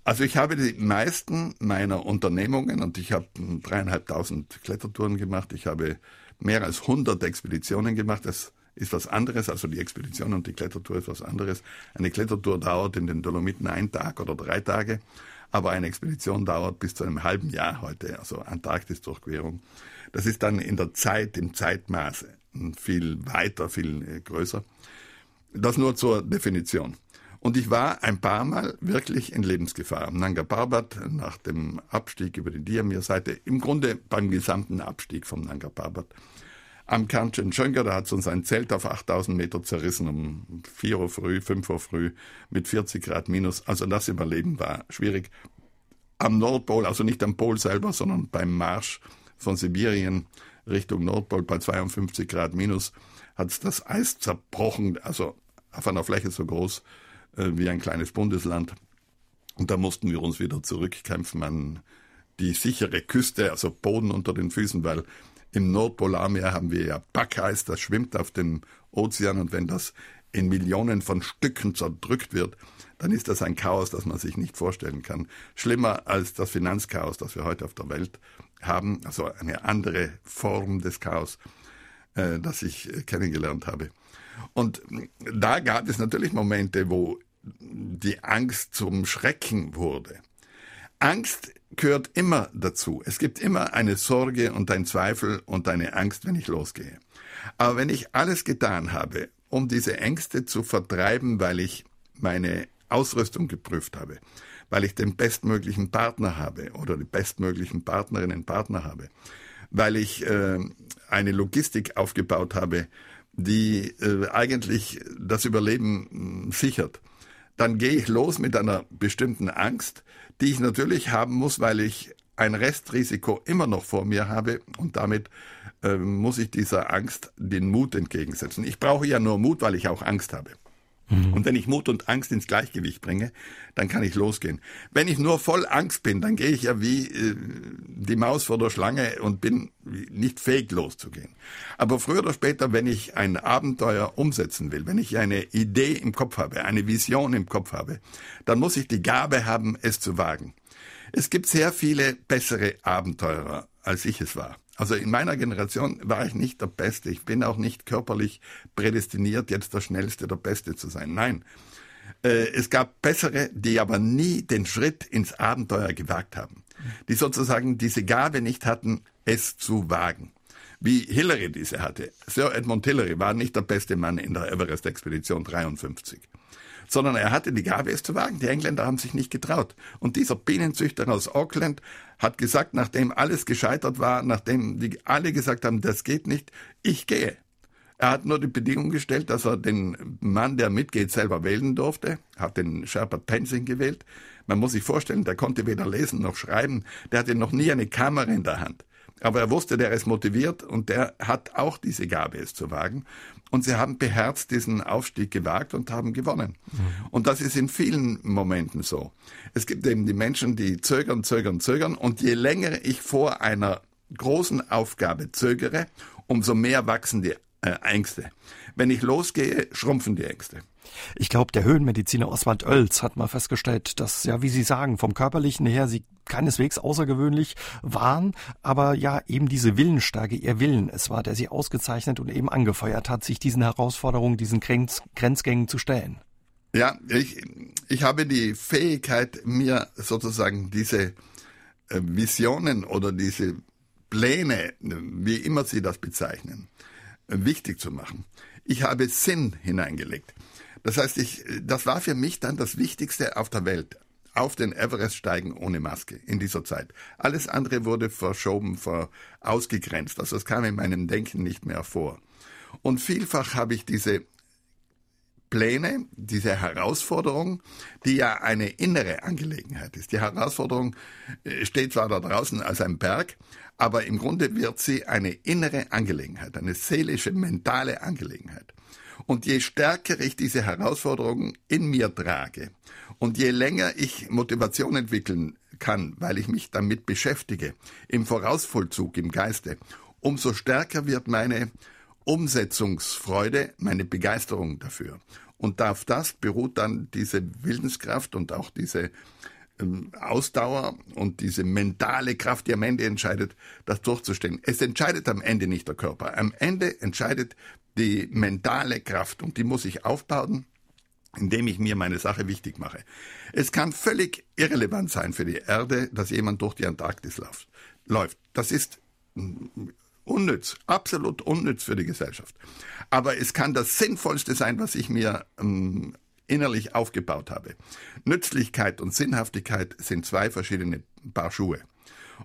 Also ich habe die meisten meiner Unternehmungen und ich habe dreieinhalbtausend Klettertouren gemacht. Ich habe mehr als 100 Expeditionen gemacht. Das ist was anderes. Also die Expedition und die Klettertour ist was anderes. Eine Klettertour dauert in den Dolomiten einen Tag oder drei Tage. Aber eine Expedition dauert bis zu einem halben Jahr heute, also Antarktis-Durchquerung. Das ist dann in der Zeit, im Zeitmaße viel weiter, viel äh, größer. Das nur zur Definition. Und ich war ein paar Mal wirklich in Lebensgefahr. Am Nanga Parbat nach dem Abstieg über die Diamir-Seite, im Grunde beim gesamten Abstieg vom Nanga Parbat. Am Kanchenjunga, da hat uns ein Zelt auf 8000 Meter zerrissen um 4 Uhr früh, 5 Uhr früh mit 40 Grad minus. Also das Überleben war schwierig. Am Nordpol, also nicht am Pol selber, sondern beim Marsch von Sibirien Richtung Nordpol bei 52 Grad minus hat das Eis zerbrochen, also auf einer Fläche so groß äh, wie ein kleines Bundesland. Und da mussten wir uns wieder zurückkämpfen an die sichere Küste, also Boden unter den Füßen, weil im Nordpolarmeer haben wir ja Packeis, das schwimmt auf dem Ozean und wenn das in Millionen von Stücken zerdrückt wird, dann ist das ein Chaos, das man sich nicht vorstellen kann. Schlimmer als das Finanzchaos, das wir heute auf der Welt haben, also eine andere Form des Chaos, äh, das ich äh, kennengelernt habe. Und da gab es natürlich Momente, wo die Angst zum Schrecken wurde. Angst gehört immer dazu. Es gibt immer eine Sorge und ein Zweifel und eine Angst, wenn ich losgehe. Aber wenn ich alles getan habe, um diese Ängste zu vertreiben, weil ich meine Ausrüstung geprüft habe, weil ich den bestmöglichen Partner habe oder die bestmöglichen Partnerinnen und Partner habe, weil ich äh, eine Logistik aufgebaut habe, die äh, eigentlich das Überleben mh, sichert, dann gehe ich los mit einer bestimmten Angst, die ich natürlich haben muss, weil ich ein Restrisiko immer noch vor mir habe und damit äh, muss ich dieser Angst den Mut entgegensetzen. Ich brauche ja nur Mut, weil ich auch Angst habe. Mhm. Und wenn ich Mut und Angst ins Gleichgewicht bringe, dann kann ich losgehen. Wenn ich nur voll Angst bin, dann gehe ich ja wie äh, die Maus vor der Schlange und bin nicht fähig loszugehen. Aber früher oder später, wenn ich ein Abenteuer umsetzen will, wenn ich eine Idee im Kopf habe, eine Vision im Kopf habe, dann muss ich die Gabe haben, es zu wagen. Es gibt sehr viele bessere Abenteurer, als ich es war. Also in meiner Generation war ich nicht der Beste. Ich bin auch nicht körperlich prädestiniert, jetzt der Schnellste, der Beste zu sein. Nein. Äh, es gab bessere, die aber nie den Schritt ins Abenteuer gewagt haben. Die sozusagen diese Gabe nicht hatten, es zu wagen. Wie Hillary diese hatte. Sir Edmund Hillary war nicht der beste Mann in der Everest-Expedition 53 sondern er hatte die Gabe, es zu wagen. Die Engländer haben sich nicht getraut. Und dieser Bienenzüchter aus Auckland hat gesagt, nachdem alles gescheitert war, nachdem die alle gesagt haben, das geht nicht, ich gehe. Er hat nur die Bedingung gestellt, dass er den Mann, der mitgeht, selber wählen durfte, hat den Sherpa Tenzing gewählt. Man muss sich vorstellen, der konnte weder lesen noch schreiben, der hatte noch nie eine Kamera in der Hand. Aber er wusste, der ist motiviert und der hat auch diese Gabe, es zu wagen. Und sie haben beherzt diesen Aufstieg gewagt und haben gewonnen. Mhm. Und das ist in vielen Momenten so. Es gibt eben die Menschen, die zögern, zögern, zögern. Und je länger ich vor einer großen Aufgabe zögere, umso mehr wachsen die äh, Ängste. Wenn ich losgehe, schrumpfen die Ängste. Ich glaube, der Höhenmediziner Oswald Oelz hat mal festgestellt, dass, ja, wie Sie sagen, vom körperlichen her Sie keineswegs außergewöhnlich waren, aber ja, eben diese Willensstärke, Ihr Willen es war, der Sie ausgezeichnet und eben angefeuert hat, sich diesen Herausforderungen, diesen Grenz, Grenzgängen zu stellen. Ja, ich, ich habe die Fähigkeit, mir sozusagen diese äh, Visionen oder diese Pläne, wie immer Sie das bezeichnen, wichtig zu machen. Ich habe Sinn hineingelegt. Das heißt, ich, das war für mich dann das Wichtigste auf der Welt. Auf den Everest steigen ohne Maske in dieser Zeit. Alles andere wurde verschoben, ver, ausgegrenzt. Also es kam in meinem Denken nicht mehr vor. Und vielfach habe ich diese Pläne, diese Herausforderung, die ja eine innere Angelegenheit ist. Die Herausforderung äh, steht zwar da draußen als ein Berg, aber im Grunde wird sie eine innere Angelegenheit, eine seelische, mentale Angelegenheit. Und je stärker ich diese Herausforderungen in mir trage und je länger ich Motivation entwickeln kann, weil ich mich damit beschäftige, im Vorausvollzug, im Geiste, umso stärker wird meine Umsetzungsfreude, meine Begeisterung dafür. Und auf das beruht dann diese Willenskraft und auch diese Ausdauer und diese mentale Kraft, die am Ende entscheidet, das durchzustehen. Es entscheidet am Ende nicht der Körper. Am Ende entscheidet die mentale Kraft und die muss ich aufbauen, indem ich mir meine Sache wichtig mache. Es kann völlig irrelevant sein für die Erde, dass jemand durch die Antarktis läuft. Das ist unnütz, absolut unnütz für die Gesellschaft. Aber es kann das Sinnvollste sein, was ich mir ähm, innerlich aufgebaut habe. Nützlichkeit und Sinnhaftigkeit sind zwei verschiedene Paar Schuhe.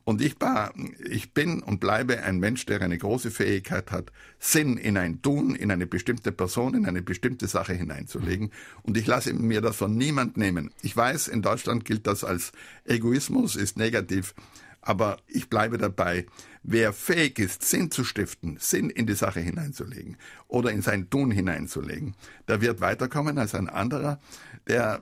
Und ich, war, ich bin und bleibe ein Mensch, der eine große Fähigkeit hat, Sinn in ein Tun, in eine bestimmte Person, in eine bestimmte Sache hineinzulegen. Und ich lasse mir das von niemand nehmen. Ich weiß, in Deutschland gilt das als Egoismus, ist negativ. Aber ich bleibe dabei, wer fähig ist, Sinn zu stiften, Sinn in die Sache hineinzulegen oder in sein Tun hineinzulegen, der wird weiterkommen als ein anderer, der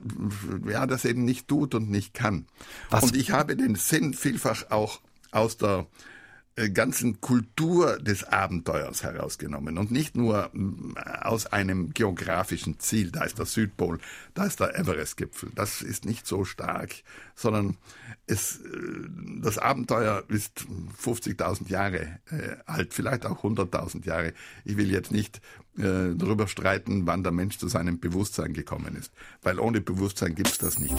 ja, das eben nicht tut und nicht kann. Was? Und ich habe den Sinn vielfach auch aus der ganzen Kultur des Abenteuers herausgenommen und nicht nur mm, aus einem geografischen Ziel, da ist der Südpol, da ist der Everest-Gipfel, das ist nicht so stark, sondern es, äh, das Abenteuer ist 50.000 Jahre äh, alt, vielleicht auch 100.000 Jahre. Ich will jetzt nicht äh, darüber streiten, wann der Mensch zu seinem Bewusstsein gekommen ist, weil ohne Bewusstsein gibt es das nicht.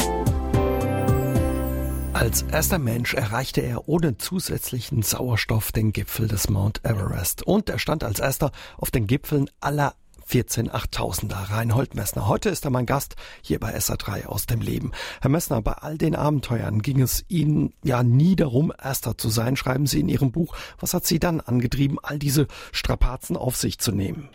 Als erster Mensch erreichte er ohne zusätzlichen Sauerstoff den Gipfel des Mount Everest und er stand als erster auf den Gipfeln aller 14 8000er. Reinhold Messner. Heute ist er mein Gast hier bei SA3 aus dem Leben. Herr Messner, bei all den Abenteuern ging es Ihnen ja nie darum, Erster zu sein, schreiben Sie in Ihrem Buch. Was hat Sie dann angetrieben, all diese Strapazen auf sich zu nehmen?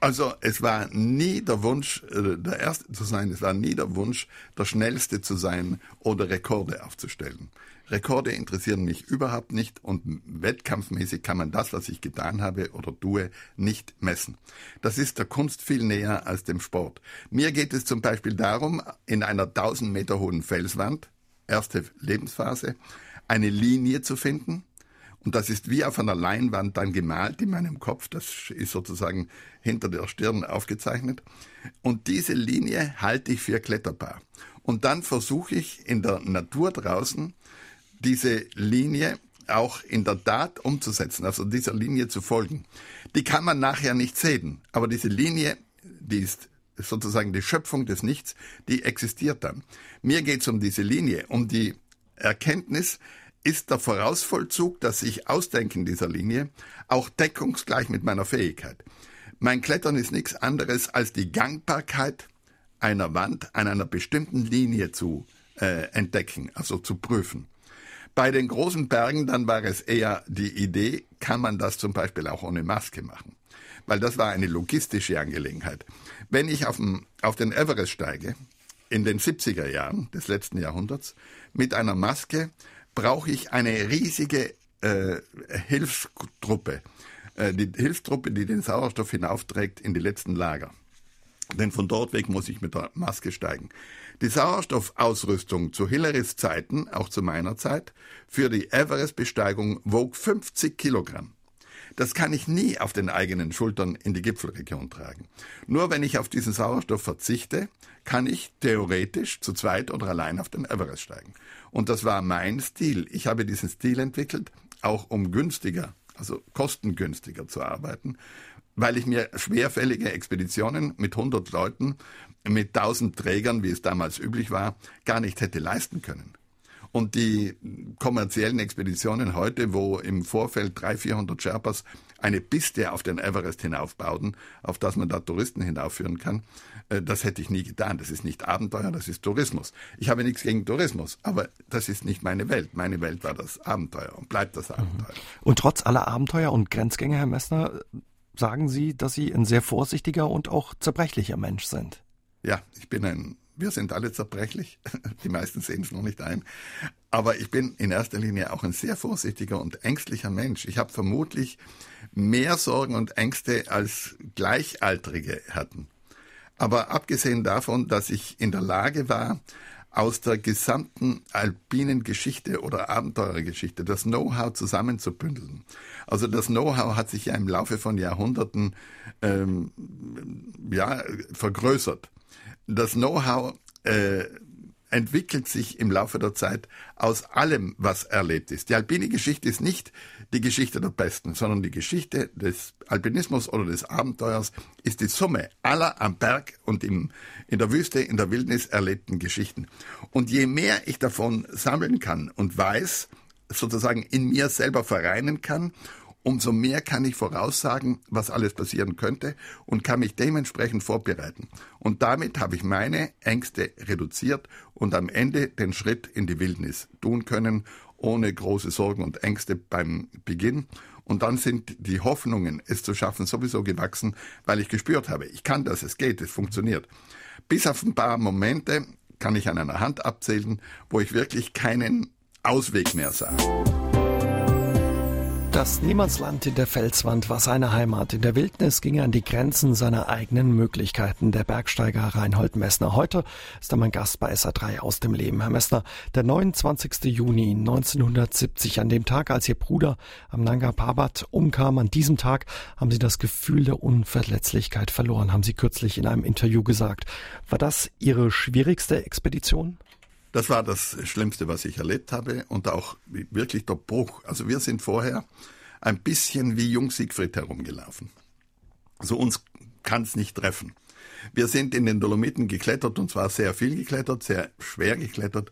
Also es war nie der Wunsch, äh, der Erste zu sein, es war nie der Wunsch, der Schnellste zu sein oder Rekorde aufzustellen. Rekorde interessieren mich überhaupt nicht und wettkampfmäßig kann man das, was ich getan habe oder tue, nicht messen. Das ist der Kunst viel näher als dem Sport. Mir geht es zum Beispiel darum, in einer 1000 Meter hohen Felswand, erste Lebensphase, eine Linie zu finden, und das ist wie auf einer Leinwand dann gemalt in meinem Kopf. Das ist sozusagen hinter der Stirn aufgezeichnet. Und diese Linie halte ich für kletterbar. Und dann versuche ich in der Natur draußen diese Linie auch in der Tat umzusetzen, also dieser Linie zu folgen. Die kann man nachher nicht sehen, aber diese Linie, die ist sozusagen die Schöpfung des Nichts, die existiert dann. Mir geht es um diese Linie, um die Erkenntnis, ist der Vorausvollzug, dass ich Ausdenken dieser Linie auch deckungsgleich mit meiner Fähigkeit. Mein Klettern ist nichts anderes als die Gangbarkeit einer Wand an einer bestimmten Linie zu äh, entdecken, also zu prüfen. Bei den großen Bergen dann war es eher die Idee, kann man das zum Beispiel auch ohne Maske machen? Weil das war eine logistische Angelegenheit. Wenn ich auf, dem, auf den Everest steige, in den 70er Jahren des letzten Jahrhunderts, mit einer Maske, brauche ich eine riesige äh, Hilfstruppe. Äh, die Hilfstruppe, die den Sauerstoff hinaufträgt in die letzten Lager. Denn von dort weg muss ich mit der Maske steigen. Die Sauerstoffausrüstung zu Hillarys Zeiten, auch zu meiner Zeit, für die Everest-Besteigung wog 50 Kilogramm. Das kann ich nie auf den eigenen Schultern in die Gipfelregion tragen. Nur wenn ich auf diesen Sauerstoff verzichte, kann ich theoretisch zu zweit oder allein auf den Everest steigen. Und das war mein Stil. Ich habe diesen Stil entwickelt, auch um günstiger, also kostengünstiger zu arbeiten, weil ich mir schwerfällige Expeditionen mit 100 Leuten, mit 1000 Trägern, wie es damals üblich war, gar nicht hätte leisten können. Und die kommerziellen Expeditionen heute, wo im Vorfeld 300, 400 Sherpas eine Piste auf den Everest hinaufbauten, auf das man da Touristen hinaufführen kann, äh, das hätte ich nie getan. Das ist nicht Abenteuer, das ist Tourismus. Ich habe nichts gegen Tourismus, aber das ist nicht meine Welt. Meine Welt war das Abenteuer und bleibt das Abenteuer. Und trotz aller Abenteuer und Grenzgänge, Herr Messner, sagen Sie, dass Sie ein sehr vorsichtiger und auch zerbrechlicher Mensch sind. Ja, ich bin ein wir sind alle zerbrechlich. Die meisten sehen es noch nicht ein. Aber ich bin in erster Linie auch ein sehr vorsichtiger und ängstlicher Mensch. Ich habe vermutlich mehr Sorgen und Ängste als Gleichaltrige hatten. Aber abgesehen davon, dass ich in der Lage war, aus der gesamten alpinen Geschichte oder Abenteurergeschichte das Know-how zusammenzubündeln. Also das Know-how hat sich ja im Laufe von Jahrhunderten ähm, ja, vergrößert das Know-how äh, entwickelt sich im Laufe der Zeit aus allem, was erlebt ist. Die alpine Geschichte ist nicht die Geschichte der Besten, sondern die Geschichte des Alpinismus oder des Abenteuers ist die Summe aller am Berg und im, in der Wüste, in der Wildnis erlebten Geschichten. Und je mehr ich davon sammeln kann und weiß, sozusagen in mir selber vereinen kann umso mehr kann ich voraussagen, was alles passieren könnte und kann mich dementsprechend vorbereiten. Und damit habe ich meine Ängste reduziert und am Ende den Schritt in die Wildnis tun können, ohne große Sorgen und Ängste beim Beginn. Und dann sind die Hoffnungen, es zu schaffen, sowieso gewachsen, weil ich gespürt habe, ich kann das, es geht, es funktioniert. Bis auf ein paar Momente kann ich an einer Hand abzählen, wo ich wirklich keinen Ausweg mehr sah. Das Niemandsland in der Felswand war seine Heimat. In der Wildnis ging er an die Grenzen seiner eigenen Möglichkeiten. Der Bergsteiger Reinhold Messner. Heute ist er mein Gast bei SA3 aus dem Leben. Herr Messner, der 29. Juni 1970, an dem Tag, als Ihr Bruder am Nanga Parbat umkam, an diesem Tag haben Sie das Gefühl der Unverletzlichkeit verloren, haben Sie kürzlich in einem Interview gesagt. War das Ihre schwierigste Expedition? Das war das Schlimmste, was ich erlebt habe und auch wirklich der Bruch. Also wir sind vorher ein bisschen wie Jung Siegfried herumgelaufen. Also uns kann es nicht treffen. Wir sind in den Dolomiten geklettert und zwar sehr viel geklettert, sehr schwer geklettert.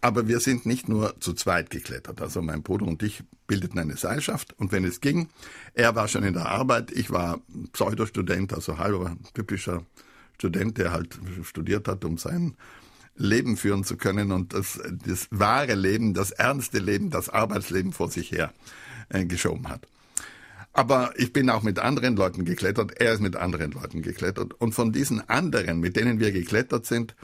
Aber wir sind nicht nur zu zweit geklettert. Also mein Bruder und ich bildeten eine Seilschaft. Und wenn es ging, er war schon in der Arbeit, ich war Pseudostudent, also halber typischer Student, der halt studiert hat, um sein Leben führen zu können und das, das wahre Leben, das ernste Leben, das Arbeitsleben vor sich her äh, geschoben hat. Aber ich bin auch mit anderen Leuten geklettert, er ist mit anderen Leuten geklettert. Und von diesen anderen, mit denen wir geklettert sind,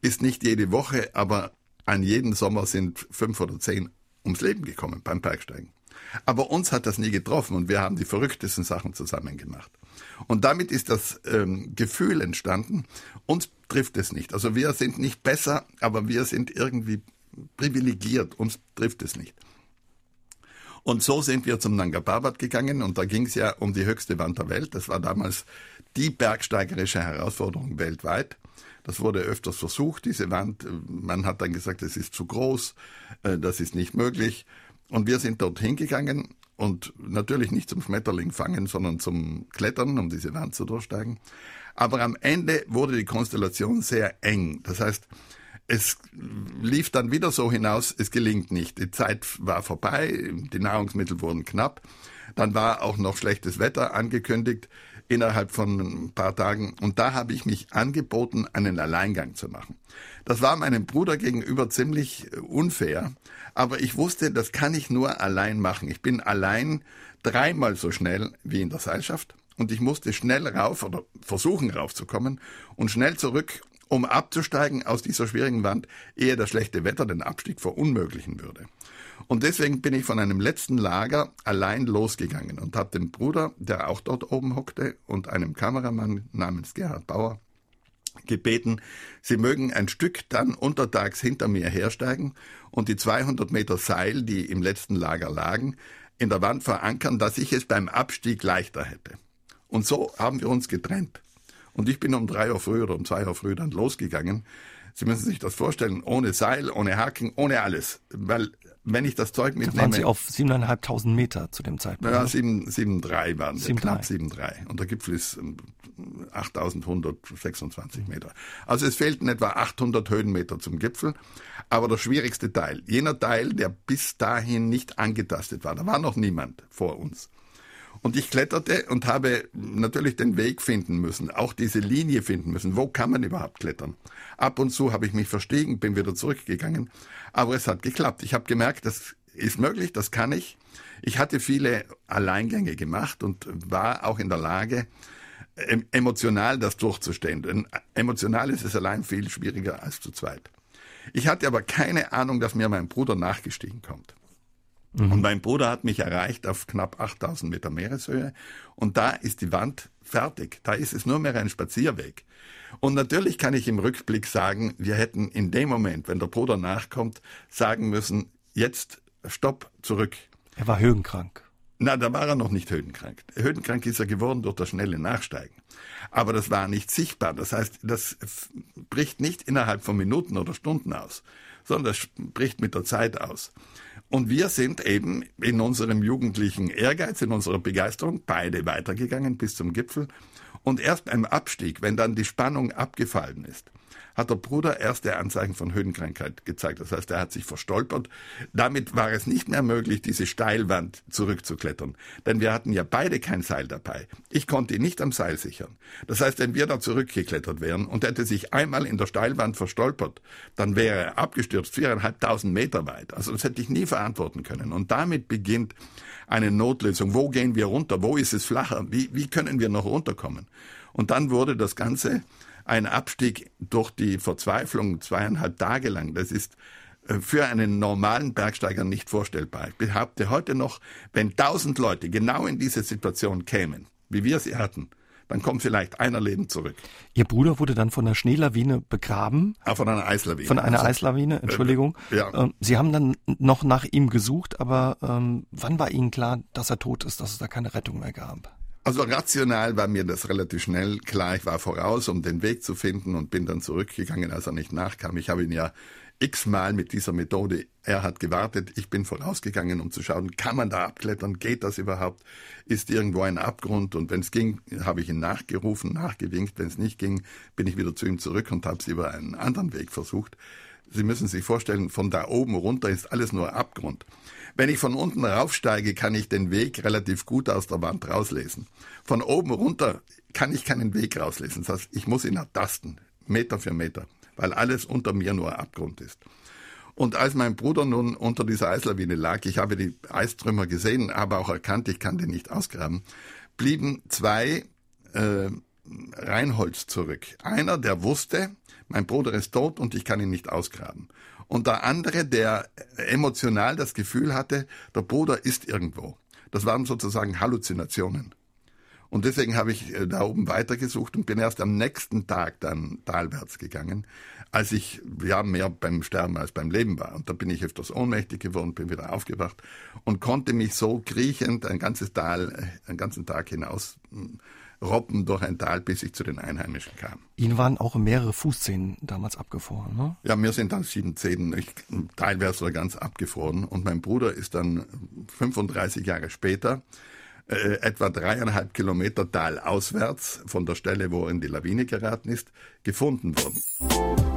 ist nicht jede Woche, aber an jedem Sommer sind fünf oder zehn ums Leben gekommen beim Bergsteigen. Aber uns hat das nie getroffen und wir haben die verrücktesten Sachen zusammen gemacht. Und damit ist das ähm, Gefühl entstanden, uns trifft es nicht. Also wir sind nicht besser, aber wir sind irgendwie privilegiert, uns trifft es nicht. Und so sind wir zum Nanga Parbat gegangen und da ging es ja um die höchste Wand der Welt. Das war damals die bergsteigerische Herausforderung weltweit. Das wurde öfters versucht, diese Wand. Man hat dann gesagt, es ist zu groß, äh, das ist nicht möglich. Und wir sind dorthin gegangen und natürlich nicht zum Schmetterling fangen, sondern zum Klettern, um diese Wand zu durchsteigen. Aber am Ende wurde die Konstellation sehr eng. Das heißt, es lief dann wieder so hinaus, es gelingt nicht. Die Zeit war vorbei, die Nahrungsmittel wurden knapp. Dann war auch noch schlechtes Wetter angekündigt innerhalb von ein paar Tagen. Und da habe ich mich angeboten, einen Alleingang zu machen. Das war meinem Bruder gegenüber ziemlich unfair, aber ich wusste, das kann ich nur allein machen. Ich bin allein dreimal so schnell wie in der Seilschaft und ich musste schnell rauf oder versuchen raufzukommen und schnell zurück um abzusteigen aus dieser schwierigen Wand, ehe das schlechte Wetter den Abstieg verunmöglichen würde. Und deswegen bin ich von einem letzten Lager allein losgegangen und habe den Bruder, der auch dort oben hockte, und einem Kameramann namens Gerhard Bauer gebeten, sie mögen ein Stück dann untertags hinter mir hersteigen und die 200 Meter Seil, die im letzten Lager lagen, in der Wand verankern, dass ich es beim Abstieg leichter hätte. Und so haben wir uns getrennt. Und ich bin um drei Uhr früh oder um zwei Uhr früh dann losgegangen. Sie müssen sich das vorstellen, ohne Seil, ohne Haken, ohne alles. Weil wenn ich das Zeug mitnehme... Da waren Sie auf siebeneinhalbtausend Meter zu dem Zeitpunkt? Ja, sieben, sieben drei waren sie, knapp sieben drei. Und der Gipfel ist 8126 ähm, Meter. Also es fehlten etwa 800 Höhenmeter zum Gipfel. Aber der schwierigste Teil, jener Teil, der bis dahin nicht angetastet war, da war noch niemand vor uns. Und ich kletterte und habe natürlich den Weg finden müssen, auch diese Linie finden müssen. Wo kann man überhaupt klettern? Ab und zu habe ich mich verstiegen, bin wieder zurückgegangen, aber es hat geklappt. Ich habe gemerkt, das ist möglich, das kann ich. Ich hatte viele Alleingänge gemacht und war auch in der Lage, emotional das durchzustehen. Denn emotional ist es allein viel schwieriger als zu zweit. Ich hatte aber keine Ahnung, dass mir mein Bruder nachgestiegen kommt. Mhm. Und mein Bruder hat mich erreicht auf knapp 8000 Meter Meereshöhe. Und da ist die Wand fertig. Da ist es nur mehr ein Spazierweg. Und natürlich kann ich im Rückblick sagen, wir hätten in dem Moment, wenn der Bruder nachkommt, sagen müssen, jetzt stopp, zurück. Er war höhenkrank. Na, da war er noch nicht höhenkrank. Höhenkrank ist er geworden durch das schnelle Nachsteigen. Aber das war nicht sichtbar. Das heißt, das bricht nicht innerhalb von Minuten oder Stunden aus, sondern das bricht mit der Zeit aus. Und wir sind eben in unserem jugendlichen Ehrgeiz, in unserer Begeisterung beide weitergegangen bis zum Gipfel. Und erst beim Abstieg, wenn dann die Spannung abgefallen ist, hat der Bruder erste Anzeichen von Höhenkrankheit gezeigt. Das heißt, er hat sich verstolpert. Damit war es nicht mehr möglich, diese Steilwand zurückzuklettern. Denn wir hatten ja beide kein Seil dabei. Ich konnte ihn nicht am Seil sichern. Das heißt, wenn wir da zurückgeklettert wären und hätte sich einmal in der Steilwand verstolpert, dann wäre er abgestürzt, viereinhalbtausend Meter weit. Also das hätte ich nie verantworten können. Und damit beginnt eine Notlösung. Wo gehen wir runter? Wo ist es flacher? Wie, wie können wir noch runterkommen? Und dann wurde das Ganze ein Abstieg durch die Verzweiflung zweieinhalb Tage lang, das ist äh, für einen normalen Bergsteiger nicht vorstellbar. Ich behaupte heute noch, wenn tausend Leute genau in diese Situation kämen, wie wir sie hatten, dann kommt vielleicht einer lebend zurück. Ihr Bruder wurde dann von einer Schneelawine begraben? Ah, von einer Eislawine. Von einer also, Eislawine, Entschuldigung. Äh, ja. Ähm, sie haben dann noch nach ihm gesucht, aber ähm, wann war Ihnen klar, dass er tot ist, dass es da keine Rettung mehr gab? Also rational war mir das relativ schnell klar. Ich war voraus, um den Weg zu finden und bin dann zurückgegangen, als er nicht nachkam. Ich habe ihn ja x-mal mit dieser Methode. Er hat gewartet, ich bin vorausgegangen, um zu schauen, kann man da abklettern, geht das überhaupt, ist irgendwo ein Abgrund und wenn es ging, habe ich ihn nachgerufen, nachgewinkt, wenn es nicht ging, bin ich wieder zu ihm zurück und habe es über einen anderen Weg versucht. Sie müssen sich vorstellen, von da oben runter ist alles nur Abgrund. Wenn ich von unten raufsteige, kann ich den Weg relativ gut aus der Wand rauslesen. Von oben runter kann ich keinen Weg rauslesen. Das heißt, ich muss ihn ertasten, Meter für Meter, weil alles unter mir nur Abgrund ist. Und als mein Bruder nun unter dieser Eislawine lag, ich habe die Eistrümmer gesehen, aber auch erkannt, ich kann den nicht ausgraben, blieben zwei äh, Reinholz zurück. Einer, der wusste, mein Bruder ist tot und ich kann ihn nicht ausgraben. Und der andere, der emotional das Gefühl hatte, der Bruder ist irgendwo. Das waren sozusagen Halluzinationen. Und deswegen habe ich äh, da oben weitergesucht und bin erst am nächsten Tag dann talwärts gegangen, als ich ja mehr beim Sterben als beim Leben war. Und da bin ich öfters ohnmächtig geworden, bin wieder aufgewacht und konnte mich so kriechend ein ganzes Tal, äh, einen ganzen Tag hinaus hm, robben durch ein Tal, bis ich zu den Einheimischen kam. Ihnen waren auch mehrere Fußzehen damals abgefroren, ne? Ja, mir sind dann sieben Zähne teilweise sogar ganz abgefroren. Und mein Bruder ist dann 35 Jahre später äh, etwa dreieinhalb Kilometer talauswärts von der Stelle, wo er in die Lawine geraten ist, gefunden worden.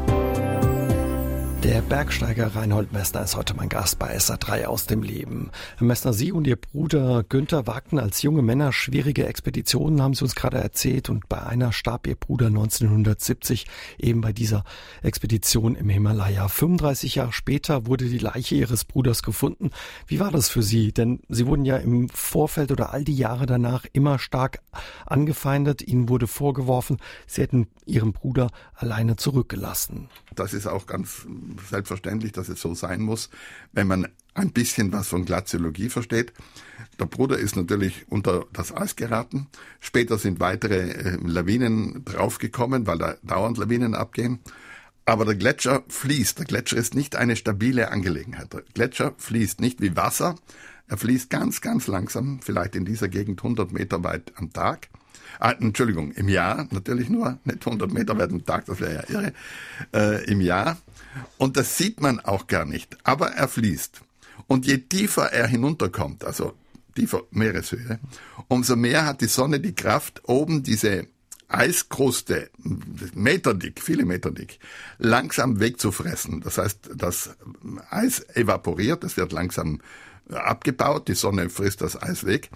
Der Bergsteiger Reinhold Messner ist heute mein Gast bei SA3 aus dem Leben. Herr Messner, Sie und Ihr Bruder Günther wagten als junge Männer schwierige Expeditionen, haben Sie uns gerade erzählt. Und bei einer starb Ihr Bruder 1970 eben bei dieser Expedition im Himalaya. 35 Jahre später wurde die Leiche Ihres Bruders gefunden. Wie war das für Sie? Denn Sie wurden ja im Vorfeld oder all die Jahre danach immer stark angefeindet. Ihnen wurde vorgeworfen, Sie hätten Ihren Bruder alleine zurückgelassen. Das ist auch ganz selbstverständlich, dass es so sein muss, wenn man ein bisschen was von Glaziologie versteht. Der Bruder ist natürlich unter das Eis geraten. Später sind weitere äh, Lawinen draufgekommen, weil da dauernd Lawinen abgehen. Aber der Gletscher fließt. Der Gletscher ist nicht eine stabile Angelegenheit. Der Gletscher fließt nicht wie Wasser. Er fließt ganz, ganz langsam, vielleicht in dieser Gegend 100 Meter weit am Tag. Ah, Entschuldigung, im Jahr natürlich nur, nicht 100 Meter weit am Tag, das wäre ja irre. Äh, Im Jahr. Und das sieht man auch gar nicht, aber er fließt. Und je tiefer er hinunterkommt, also tiefer Meereshöhe, umso mehr hat die Sonne die Kraft, oben diese Eiskruste, Meter dick, viele Meter dick, langsam wegzufressen. Das heißt, das Eis evaporiert, es wird langsam abgebaut, die Sonne frisst das Eis weg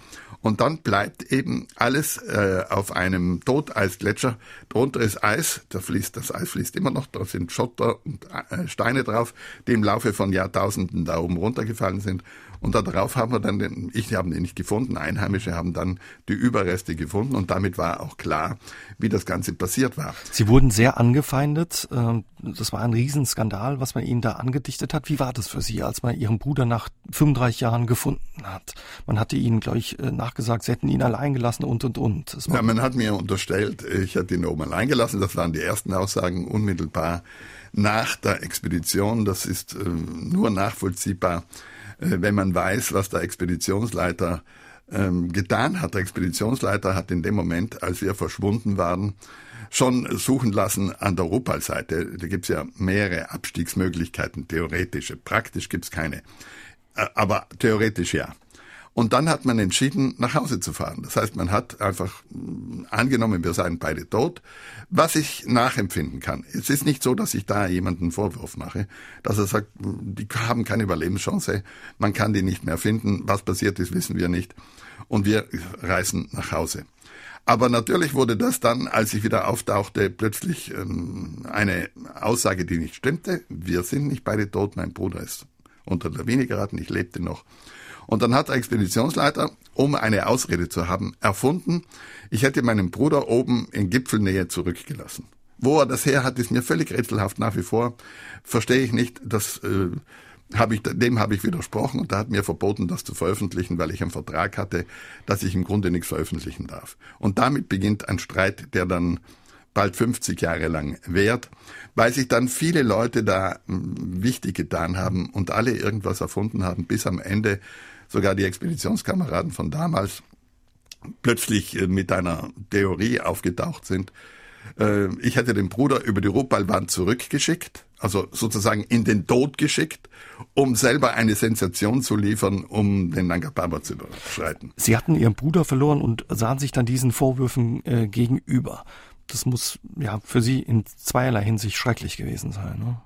und dann bleibt eben alles äh, auf einem Toteisgletscher. Drunter ist Eis, da fließt, das Eis fließt immer noch, da sind Schotter und äh, Steine drauf, die im Laufe von Jahrtausenden da oben runtergefallen sind. Und darauf haben wir dann, den, ich habe den nicht gefunden, Einheimische haben dann die Überreste gefunden und damit war auch klar, wie das Ganze passiert war. Sie wurden sehr angefeindet. Ähm, das war ein Riesenskandal, was man Ihnen da angedichtet hat. Wie war das für Sie, als man Ihren Bruder nach 35 Jahren gefunden hat? Man hatte Ihnen, glaube ich, äh, nachgesagt, Sie hätten ihn allein gelassen und, und, und. Ja, man hat mir unterstellt, ich hätte ihn oben allein gelassen. Das waren die ersten Aussagen unmittelbar nach der Expedition. Das ist äh, nur nachvollziehbar wenn man weiß, was der Expeditionsleiter ähm, getan hat. Der Expeditionsleiter hat in dem Moment, als wir verschwunden waren, schon suchen lassen an der Rupal-Seite. Da gibt's ja mehrere Abstiegsmöglichkeiten, theoretische. Praktisch gibt's keine. Äh, aber theoretisch ja. Und dann hat man entschieden, nach Hause zu fahren. Das heißt, man hat einfach mm, angenommen, wir seien beide tot, was ich nachempfinden kann. Es ist nicht so, dass ich da jemanden Vorwurf mache, dass er sagt, die haben keine Überlebenschance, man kann die nicht mehr finden, was passiert ist, wissen wir nicht. Und wir reisen nach Hause. Aber natürlich wurde das dann, als ich wieder auftauchte, plötzlich ähm, eine Aussage, die nicht stimmte. Wir sind nicht beide tot, mein Bruder ist unter der Lawine geraten, ich lebte noch. Und dann hat der Expeditionsleiter, um eine Ausrede zu haben, erfunden, ich hätte meinen Bruder oben in Gipfelnähe zurückgelassen. Wo er das her hat, ist mir völlig rätselhaft nach wie vor. Verstehe ich nicht. Das äh, habe ich, dem habe ich widersprochen und er hat mir verboten, das zu veröffentlichen, weil ich einen Vertrag hatte, dass ich im Grunde nichts veröffentlichen darf. Und damit beginnt ein Streit, der dann bald 50 Jahre lang währt, weil sich dann viele Leute da hm, wichtig getan haben und alle irgendwas erfunden haben, bis am Ende sogar die Expeditionskameraden von damals plötzlich äh, mit einer Theorie aufgetaucht sind, Äh, ich hätte den Bruder über die Rupalwand zurückgeschickt, also sozusagen in den Tod geschickt, um selber eine Sensation zu liefern, um den Nanga Parbat zu überschreiten. Sie hatten Ihren Bruder verloren und sahen sich dann diesen Vorwürfen äh, gegenüber. Das muss ja für Sie in zweierlei Hinsicht schrecklich gewesen sein. Ne?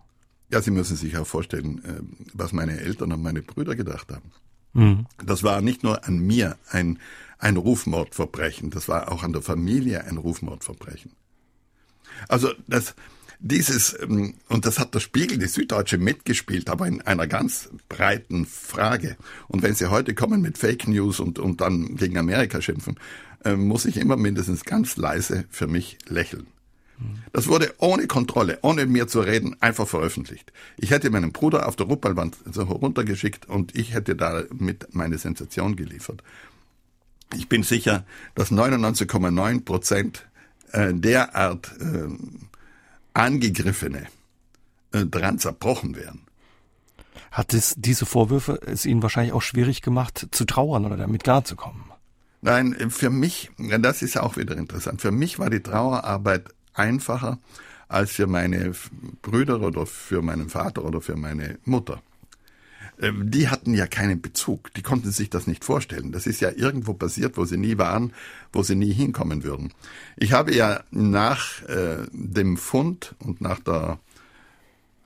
Ja, Sie müssen sich auch vorstellen, äh, was meine Eltern und meine Brüder gedacht haben. Mhm. Das war nicht nur an mir ein, ein Rufmordverbrechen, das war auch an der Familie ein Rufmordverbrechen. Also das, dieses, ähm, und das hat der Spiegel, die Süddeutsche mitgespielt, aber in einer ganz breiten Frage. Und wenn Sie heute kommen mit Fake News und, und dann gegen Amerika schimpfen, äh, muss ich immer mindestens ganz leise für mich lächeln. Das wurde ohne Kontrolle, ohne mir zu reden, einfach veröffentlicht. Ich hätte meinen Bruder auf der Ruppelwand runtergeschickt und ich hätte damit meine Sensation geliefert. Ich bin sicher, dass 99,9 Prozent äh, derart äh, Angegriffene äh, dran zerbrochen wären. Hat es diese Vorwürfe es Ihnen wahrscheinlich auch schwierig gemacht, zu trauern oder damit klarzukommen? Nein, für mich, das ist auch wieder interessant, für mich war die Trauerarbeit einfacher als für meine Brüder oder für meinen Vater oder für meine Mutter. Ähm, die hatten ja keinen Bezug, die konnten sich das nicht vorstellen. Das ist ja irgendwo passiert, wo sie nie waren, wo sie nie hinkommen würden. Ich habe ja nach äh, dem Fund und nach der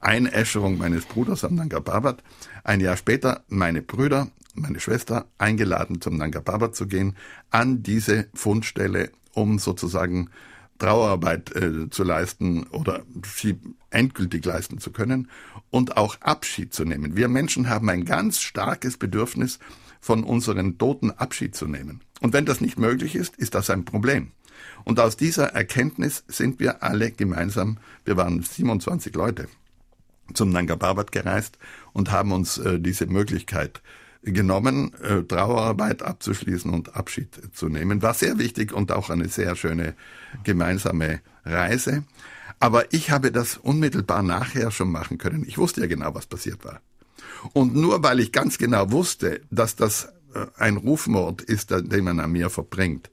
Einäscherung meines Bruders am Nanga Parbat ein Jahr später meine Brüder, meine Schwester eingeladen zum Nanga Parbat zu gehen, an diese Fundstelle, um sozusagen Trauerarbeit äh, zu leisten oder sie endgültig leisten zu können und auch Abschied zu nehmen. Wir Menschen haben ein ganz starkes Bedürfnis, von unseren Toten Abschied zu nehmen. Und wenn das nicht möglich ist, ist das ein Problem. Und aus dieser Erkenntnis sind wir alle gemeinsam, wir waren 27 Leute, zum Nanga Parbat gereist und haben uns äh, diese Möglichkeit genommen, äh, Trauerarbeit abzuschließen und Abschied zu nehmen. War sehr wichtig und auch eine sehr schöne gemeinsame Reise. Aber ich habe das unmittelbar nachher schon machen können. Ich wusste ja genau, was passiert war. Und nur weil ich ganz genau wusste, dass das äh, ein Rufmord ist, den man an mir verbringt,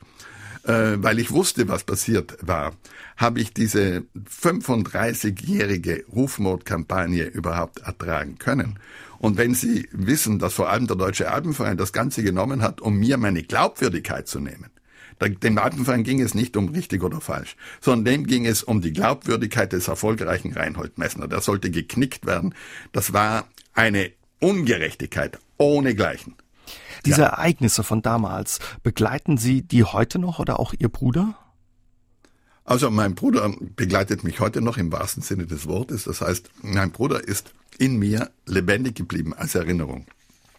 äh, weil ich wusste, was passiert war, habe ich diese 35-jährige Rufmordkampagne überhaupt ertragen können. Und wenn Sie wissen, dass vor allem der Deutsche Alpenverein das Ganze genommen hat, um mir meine Glaubwürdigkeit zu nehmen, dem Alpenverein ging es nicht um richtig oder falsch, sondern dem ging es um die Glaubwürdigkeit des erfolgreichen Reinhold Messner. Der sollte geknickt werden. Das war eine Ungerechtigkeit ohnegleichen. Diese ja. Ereignisse von damals, begleiten Sie die heute noch oder auch Ihr Bruder? Also mein Bruder begleitet mich heute noch im wahrsten Sinne des Wortes. Das heißt, mein Bruder ist in mir lebendig geblieben als Erinnerung.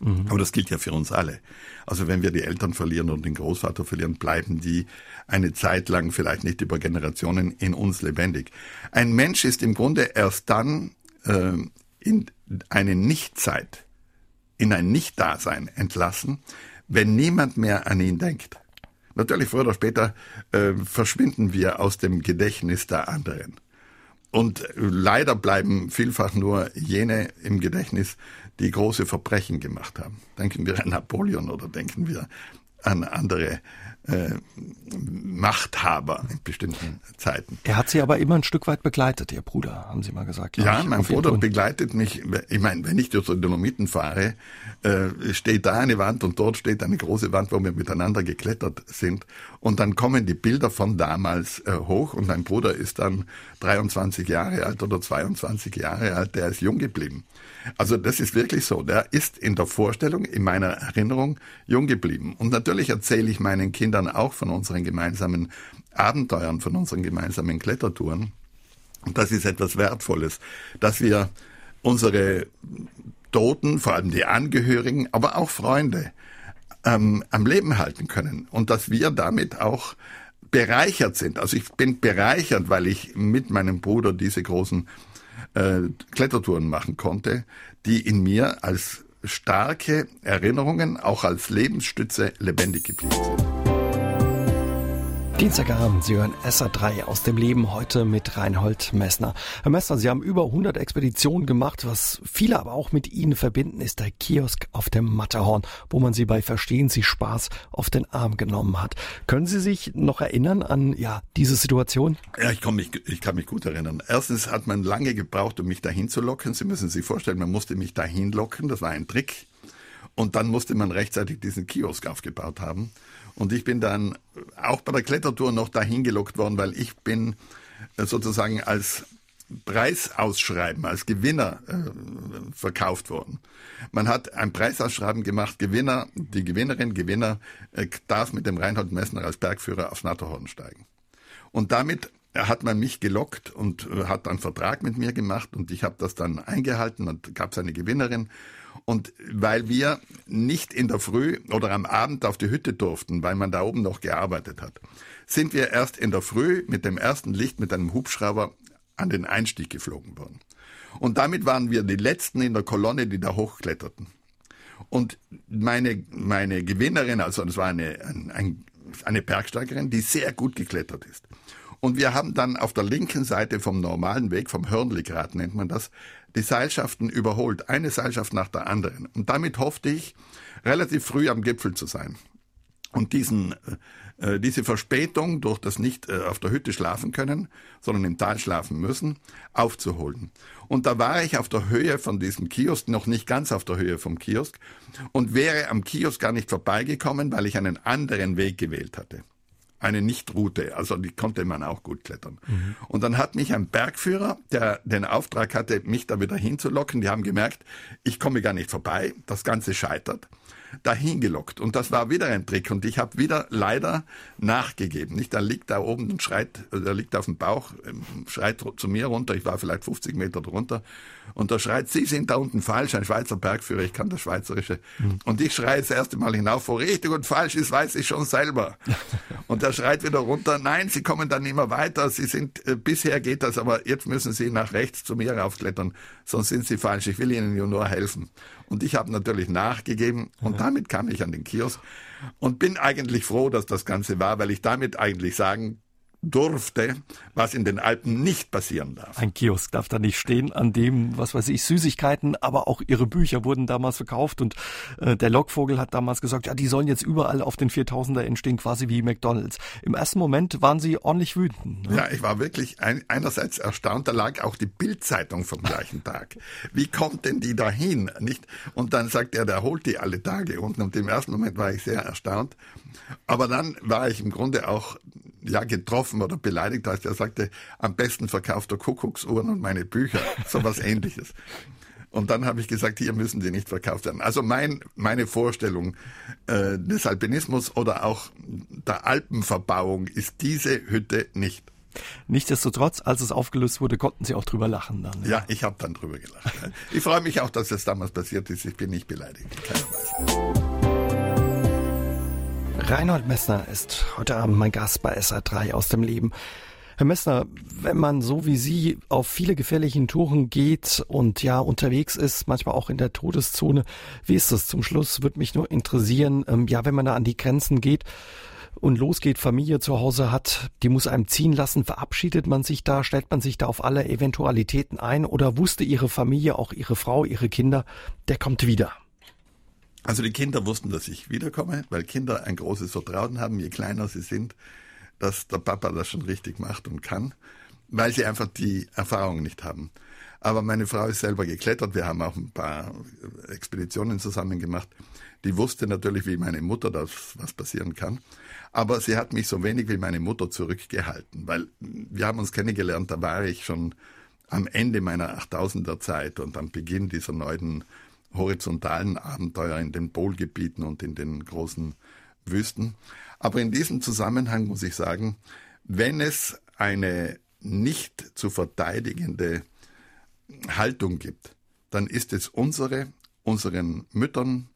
Mhm. Aber das gilt ja für uns alle. Also wenn wir die Eltern verlieren und den Großvater verlieren, bleiben die eine Zeit lang, vielleicht nicht über Generationen, in uns lebendig. Ein Mensch ist im Grunde erst dann äh, in eine Nichtzeit, in ein Nichtdasein entlassen, wenn niemand mehr an ihn denkt. Natürlich, früher oder später äh, verschwinden wir aus dem Gedächtnis der anderen. Und leider bleiben vielfach nur jene im Gedächtnis, die große Verbrechen gemacht haben. Denken wir an Napoleon oder denken wir an andere äh, Machthaber in bestimmten Zeiten. Er hat Sie aber immer ein Stück weit begleitet, Ihr Bruder, haben Sie mal gesagt. Ja, ich, mein Bruder begleitet mich. Ich meine, wenn ich durch die Dolomiten fahre, äh, steht da eine Wand und dort steht eine große Wand, wo wir miteinander geklettert sind. Und dann kommen die Bilder von damals äh, hoch und mein Bruder ist dann 23 Jahre alt oder 22 Jahre alt, der ist jung geblieben. Also das ist wirklich so. Der ist in der Vorstellung, in meiner Erinnerung jung geblieben. Und natürlich erzähle ich meinen Kindern auch von unseren gemeinsamen Abenteuern, von unseren gemeinsamen Klettertouren. Und das ist etwas Wertvolles, dass wir unsere Toten, vor allem die Angehörigen, aber auch Freunde ähm, am Leben halten können und dass wir damit auch bereichert sind. Also ich bin bereichert, weil ich mit meinem Bruder diese großen äh, Klettertouren machen konnte, die in mir als starke Erinnerungen, auch als Lebensstütze lebendig geblieben sind. Dienstagabend, Sie hören SA3 aus dem Leben heute mit Reinhold Messner. Herr Messner, Sie haben über 100 Expeditionen gemacht. Was viele aber auch mit Ihnen verbinden, ist der Kiosk auf dem Matterhorn, wo man Sie bei Verstehen Sie Spaß auf den Arm genommen hat. Können Sie sich noch erinnern an ja diese Situation? Ja, ich mich, ich kann mich gut erinnern. Erstens hat man lange gebraucht, um mich dahin zu locken. Sie müssen sich vorstellen, man musste mich dahin locken. Das war ein Trick. Und dann musste man rechtzeitig diesen Kiosk aufgebaut haben. Und ich bin dann auch bei der Klettertour noch dahin gelockt worden, weil ich bin äh, sozusagen als Preisausschreiben, als Gewinner äh, verkauft worden. Man hat ein Preisausschreiben gemacht, Gewinner, die Gewinnerin, Gewinner äh, darf mit dem Reinhold Messner als Bergführer aufs Natterhorn steigen. Und damit hat man mich gelockt und äh, hat einen Vertrag mit mir gemacht und ich habe das dann eingehalten und gab eine Gewinnerin und weil wir nicht in der Früh oder am Abend auf die Hütte durften, weil man da oben noch gearbeitet hat, sind wir erst in der Früh mit dem ersten Licht mit einem Hubschrauber an den Einstieg geflogen worden. Und damit waren wir die Letzten in der Kolonne, die da hochkletterten. Und meine, meine Gewinnerin, also das war eine, ein, eine Bergsteigerin, die sehr gut geklettert ist. Und wir haben dann auf der linken Seite vom normalen Weg, vom Hörnligrad nennt man das, die Seilschaften überholt, eine Seilschaft nach der anderen. Und damit hoffte ich, relativ früh am Gipfel zu sein. Und diesen, äh, äh, diese Verspätung durch das nicht äh, auf der Hütte schlafen können, sondern im Tal schlafen müssen, aufzuholen. Und da war ich auf der Höhe von diesem Kiosk, noch nicht ganz auf der Höhe vom Kiosk, und wäre am Kiosk gar nicht vorbeigekommen, weil ich einen anderen Weg gewählt hatte eine Nichtroute, also die konnte man auch gut klettern. Mhm. Und dann hat mich ein Bergführer, der den Auftrag hatte, mich da wieder hinzulocken, die haben gemerkt, ich komme gar nicht vorbei, das Ganze scheitert dahin gelockt. Und das war wieder ein Trick. Und ich habe wieder leider nachgegeben. Nicht, er liegt da oben und schreit, er liegt auf dem Bauch, ähm, schreit zu mir runter. Ich war vielleicht 50 Meter drunter. Und er schreit, Sie sind da unten falsch, ein Schweizer Bergführer, ich kann das Schweizerische. Mhm. Und ich schreie das erste Mal hinauf, wo richtig und falsch ist, weiß ich schon selber. und er schreit wieder runter, nein, Sie kommen dann immer weiter, Sie sind, äh, bisher geht das, aber jetzt müssen Sie nach rechts zu mir raufklettern, sonst sind Sie falsch, ich will Ihnen nur helfen. Und ich habe natürlich nachgegeben und mhm. damit kam ich an den Kiosk und bin eigentlich froh, dass das Ganze war, weil ich damit eigentlich sagen durfte, was in den Alpen nicht passieren darf. Ein Kiosk darf da nicht stehen, an dem, was weiß ich, Süßigkeiten, aber auch ihre Bücher wurden damals verkauft und äh, der Lockvogel hat damals gesagt, ja, die sollen jetzt überall auf den 4000er entstehen, quasi wie McDonalds. Im ersten Moment waren sie ordentlich wütend. Ne? Ja, ich war wirklich ein, einerseits erstaunt, da lag auch die Bildzeitung vom gleichen Tag. Wie kommt denn die dahin? Nicht? Und dann sagt er, der holt die alle Tage unten und im ersten Moment war ich sehr erstaunt. Aber dann war ich im Grunde auch ja, getroffen oder beleidigt heißt, er sagte, am besten verkauft er Kuckucksuhren und meine Bücher, so was ähnliches. Und dann habe ich gesagt, hier müssen die nicht verkauft werden. Also mein, meine Vorstellung äh, des Alpinismus oder auch der Alpenverbauung ist diese Hütte nicht. Nichtsdestotrotz, als es aufgelöst wurde, konnten Sie auch drüber lachen dann. Ja, ja ich habe dann drüber gelacht. ich freue mich auch, dass das damals passiert ist. Ich bin nicht beleidigt. Keinerweise. Reinhold Messner ist heute Abend mein Gast bei SA3 aus dem Leben. Herr Messner, wenn man so wie Sie auf viele gefährlichen Touren geht und ja unterwegs ist, manchmal auch in der Todeszone, wie ist das zum Schluss? Würde mich nur interessieren, ähm, ja, wenn man da an die Grenzen geht und losgeht, Familie zu Hause hat, die muss einem ziehen lassen, verabschiedet man sich da, stellt man sich da auf alle Eventualitäten ein oder wusste Ihre Familie, auch Ihre Frau, Ihre Kinder, der kommt wieder? Also die Kinder wussten, dass ich wiederkomme, weil Kinder ein großes Vertrauen haben, je kleiner sie sind, dass der Papa das schon richtig macht und kann, weil sie einfach die Erfahrung nicht haben. Aber meine Frau ist selber geklettert, wir haben auch ein paar Expeditionen zusammen gemacht. Die wusste natürlich, wie meine Mutter das, was passieren kann. Aber sie hat mich so wenig wie meine Mutter zurückgehalten, weil wir haben uns kennengelernt, da war ich schon am Ende meiner 8000er Zeit und am Beginn dieser neuen horizontalen Abenteuer in den Polgebieten und in den großen Wüsten. Aber in diesem Zusammenhang muss ich sagen, wenn es eine nicht zu verteidigende Haltung gibt, dann ist es unsere, unseren Müttern,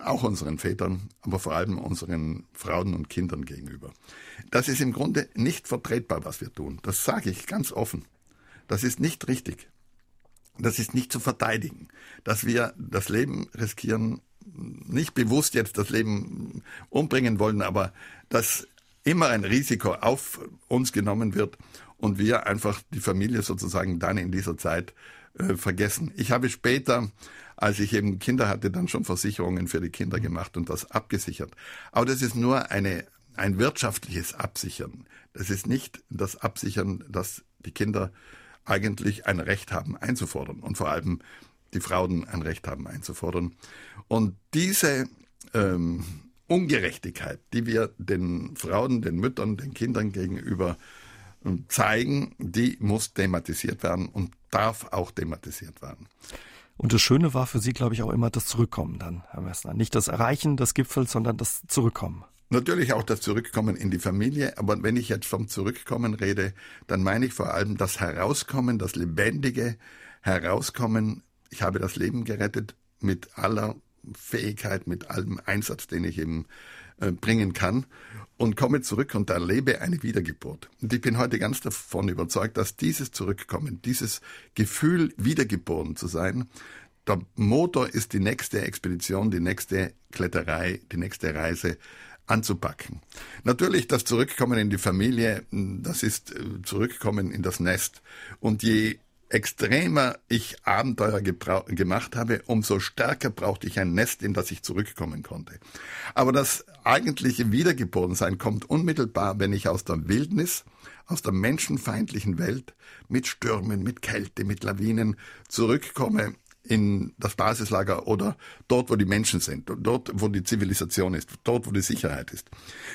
auch unseren Vätern, aber vor allem unseren Frauen und Kindern gegenüber. Das ist im Grunde nicht vertretbar, was wir tun. Das sage ich ganz offen. Das ist nicht richtig das ist nicht zu verteidigen, dass wir das Leben riskieren, nicht bewusst jetzt das Leben umbringen wollen, aber dass immer ein Risiko auf uns genommen wird und wir einfach die Familie sozusagen dann in dieser Zeit äh, vergessen. Ich habe später, als ich eben Kinder hatte, dann schon Versicherungen für die Kinder gemacht und das abgesichert. Aber das ist nur eine, ein wirtschaftliches Absichern. Das ist nicht das Absichern, dass die Kinder eigentlich ein Recht haben einzufordern und vor allem die Frauen ein Recht haben einzufordern. Und diese ähm, Ungerechtigkeit, die wir den Frauen, den Müttern, den Kindern gegenüber ähm, zeigen, die muss thematisiert werden und darf auch thematisiert werden. Und das Schöne war für Sie, glaube ich, auch immer das Zurückkommen dann, Herr Messner. Nicht das Erreichen des Gipfels, sondern das Zurückkommen. Natürlich auch das Zurückkommen in die Familie, aber wenn ich jetzt vom Zurückkommen rede, dann meine ich vor allem das Herauskommen, das lebendige Herauskommen. Ich habe das Leben gerettet mit aller Fähigkeit, mit allem Einsatz, den ich eben äh, bringen kann und komme zurück und erlebe eine Wiedergeburt. Und ich bin heute ganz davon überzeugt, dass dieses Zurückkommen, dieses Gefühl, wiedergeboren zu sein, der Motor ist die nächste Expedition, die nächste Kletterei, die nächste Reise anzupacken. Natürlich das Zurückkommen in die Familie, das ist äh, Zurückkommen in das Nest. Und je extremer ich Abenteuer gemacht habe, umso stärker brauchte ich ein Nest, in das ich zurückkommen konnte. Aber das eigentliche Wiedergeborensein kommt unmittelbar, wenn ich aus der Wildnis, aus der menschenfeindlichen Welt mit Stürmen, mit Kälte, mit Lawinen zurückkomme in das Basislager oder dort, wo die Menschen sind, dort, wo die Zivilisation ist, dort, wo die Sicherheit ist.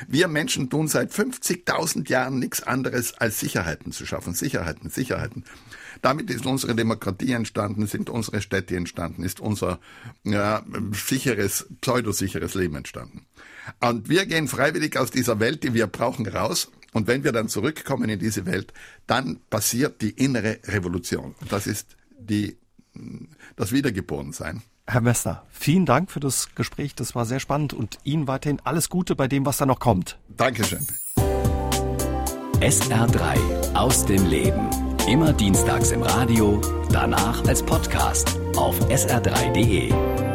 Wir Menschen tun seit 50.000 Jahren nichts anderes, als Sicherheiten zu schaffen. Sicherheiten, Sicherheiten. Damit ist unsere Demokratie entstanden, sind unsere Städte entstanden, ist unser ja, sicheres, pseudosicheres Leben entstanden. Und wir gehen freiwillig aus dieser Welt, die wir brauchen, raus. Und wenn wir dann zurückkommen in diese Welt, dann passiert die innere Revolution. Das ist die das Wiedergeborensein. Herr Messner, vielen Dank für das Gespräch. Das war sehr spannend und Ihnen weiterhin alles Gute bei dem, was da noch kommt. Dankeschön. SR3 aus dem Leben. Immer dienstags im Radio, danach als Podcast auf sr3.de.